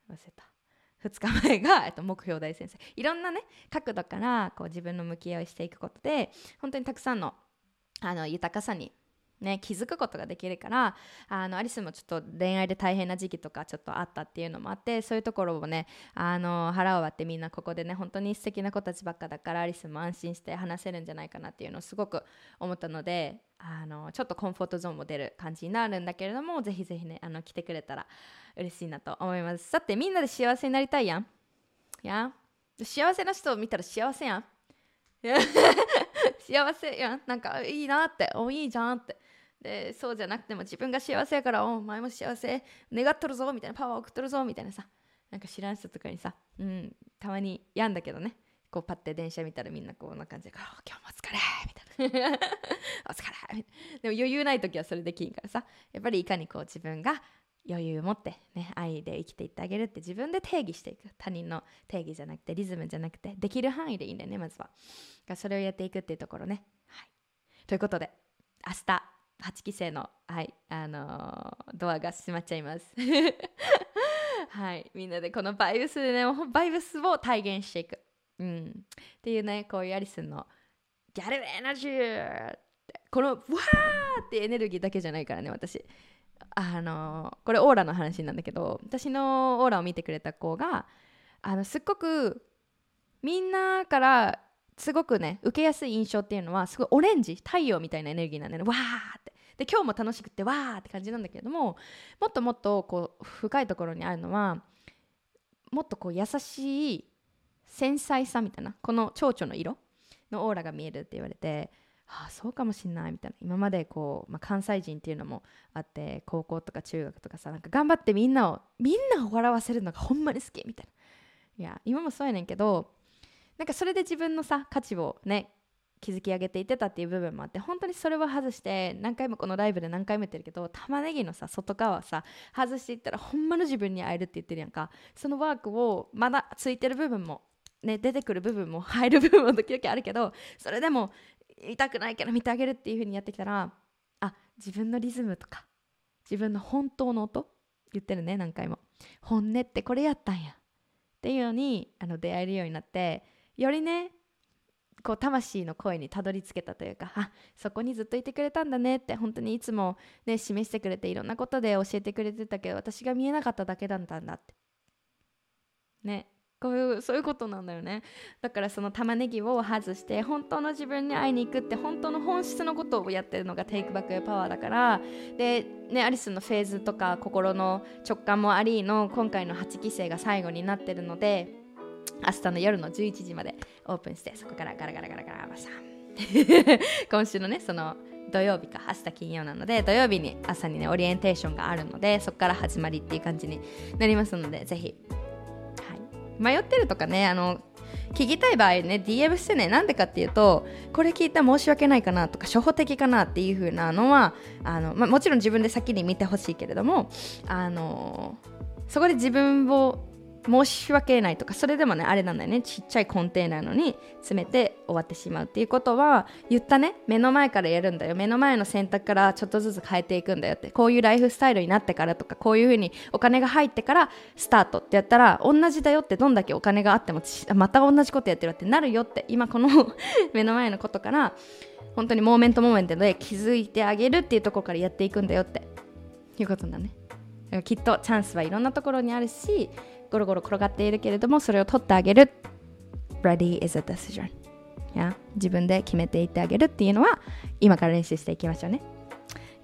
忘れた。2日前が、えっと、目標大先生。いろんなね角度からこう自分の向き合いをしていくことで本当にたくさんのあの豊かさにね、気づくことができるからあのアリスもちょっと恋愛で大変な時期とかちょっとあったっていうのもあってそういうところをねあの腹を割ってみんなここでね本当に素敵な子たちばっかだからアリスも安心して話せるんじゃないかなっていうのをすごく思ったのであのちょっとコンフォートゾーンも出る感じになるんだけれどもぜひぜひねあの来てくれたら嬉しいなと思います。さてみんなで幸せになりたいやん。や幸せな人を見たら幸せやん。幸せやん。なんかいいなって。おいいじゃんって。でそうじゃなくても自分が幸せやからお前も幸せ願っとるぞみたいなパワー送っとるぞみたいなさなんか知らん人とかにさ、うん、たまに病んだけどね。こうパッて電車見たらみんなこんな感じで「今日もお疲れ! 」みたいな「お疲れ!」でも余裕ない時はそれできんからさやっぱりいかにこう自分が余裕を持ってね愛で生きていってあげるって自分で定義していく。他人の定義じゃなくてリズムじゃなくてできる範囲でいいんだよねまずは。それをやっていくっていうところね。はい。ということで明日。8期生の、はいあのードアが閉まっちゃいます。はいみんなでこのバイブスでねバイブスを体現していく、うん、っていうねこういうアリスンのギャルエナジーってこのわーってエネルギーだけじゃないからね私。あのーこれオーラの話なんだけど私のオーラを見てくれた子があのすっごくみんなからすごくね受けやすい印象っていうのはすごいオレンジ太陽みたいなエネルギーなんだよね。わーって。で今日も楽しくてわーって感じなんだけれどももっともっとこう深いところにあるのはもっとこう優しい繊細さみたいなこの蝶々の色のオーラが見えるって言われてああそうかもしんないみたいな。今までこう、まあ、関西人っていうのもあって高校とか中学とかさなんか頑張ってみんなをみんなを笑わせるのがほんまに好きみたいな。いや今もそうやねんけどなんかそれで自分のさ価値をね築き上げていってたっていう部分もあって本当にそれを外して何回もこのライブで何回も言ってるけど玉ねぎのさ外側さ外していったらほんまの自分に会えるって言ってるやんか。そのワークをまだついてる部分もね出てくる部分も入る部分も時々あるけどそれでも痛くないから見てあげるっていう風にやってきたらあ自分のリズムとか自分の本当の音言ってるね何回も。本音ってこれやったんや。っていうのにあの出会えるようになってよりねこう魂の声にたどり着けたというかあそこにずっといてくれたんだねって本当にいつもね示してくれていろんなことで教えてくれてたけど私が見えなかっただけだったんだって。ね。こういうそういうことなんだよね。だからその玉ねぎを外して本当の自分に会いに行くって本当の本質のことをやってるのがテイクバックパワーだからでねアリスのフェーズとか心の直感もありの今回の8期生が最後になってるので明日の夜の11時までオープンしてそこからガラガラガラガラバシャン今週のねその土曜日か明日金曜なので土曜日に朝にねオリエンテーションがあるのでそこから始まりっていう感じになりますのでぜひ、はい、迷ってるとかねあの聞きたい場合ね DM してねなんでかっていうとこれ聞いたら申し訳ないかなとか初歩的かなっていう風なのはあの、まあ、もちろん自分で先に見てほしいけれどもあのそこで自分を申し訳ないとかそれでもねあれなんだよね。ちっちゃいコンテナーのに詰めて終わってしまうっていうことは言ったね。目の前からやるんだよ。目の前の選択からちょっとずつ変えていくんだよって。こういうライフスタイルになってからとかこういうふうにお金が入ってからスタートってやったら同じだよってどんだけお金があってもまた同じことやってるってなるよって。今この 目の前のことから本当にモーメントモーメントで気づいてあげるっていうところからやっていくんだよって。いうことだね。きっとチャンスはいろんなところにあるしゴロゴロ転がっているけれどもそれを取ってあげる Ready is a decision や自分で決めていってあげるっていうのは今から練習していきましょうね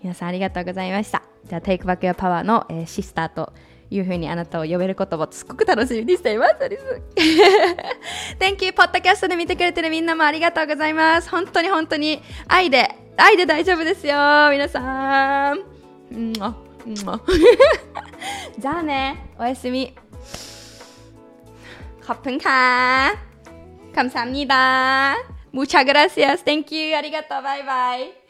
皆さんありがとうございましたじゃあ Take Back Your Power の、えー、シスターというふうにあなたを呼べることをすっごく楽しみにしています。Thank you! ポッドキャストで見てくれてるみんなもありがとうございます。本当に本当に愛で、愛で大丈夫ですよ皆さん。うんあうん じゃあね、おやすみ。 ขอบคุณค่ะคำสามนีดา muchas gracias thank you ありがとうバイバイ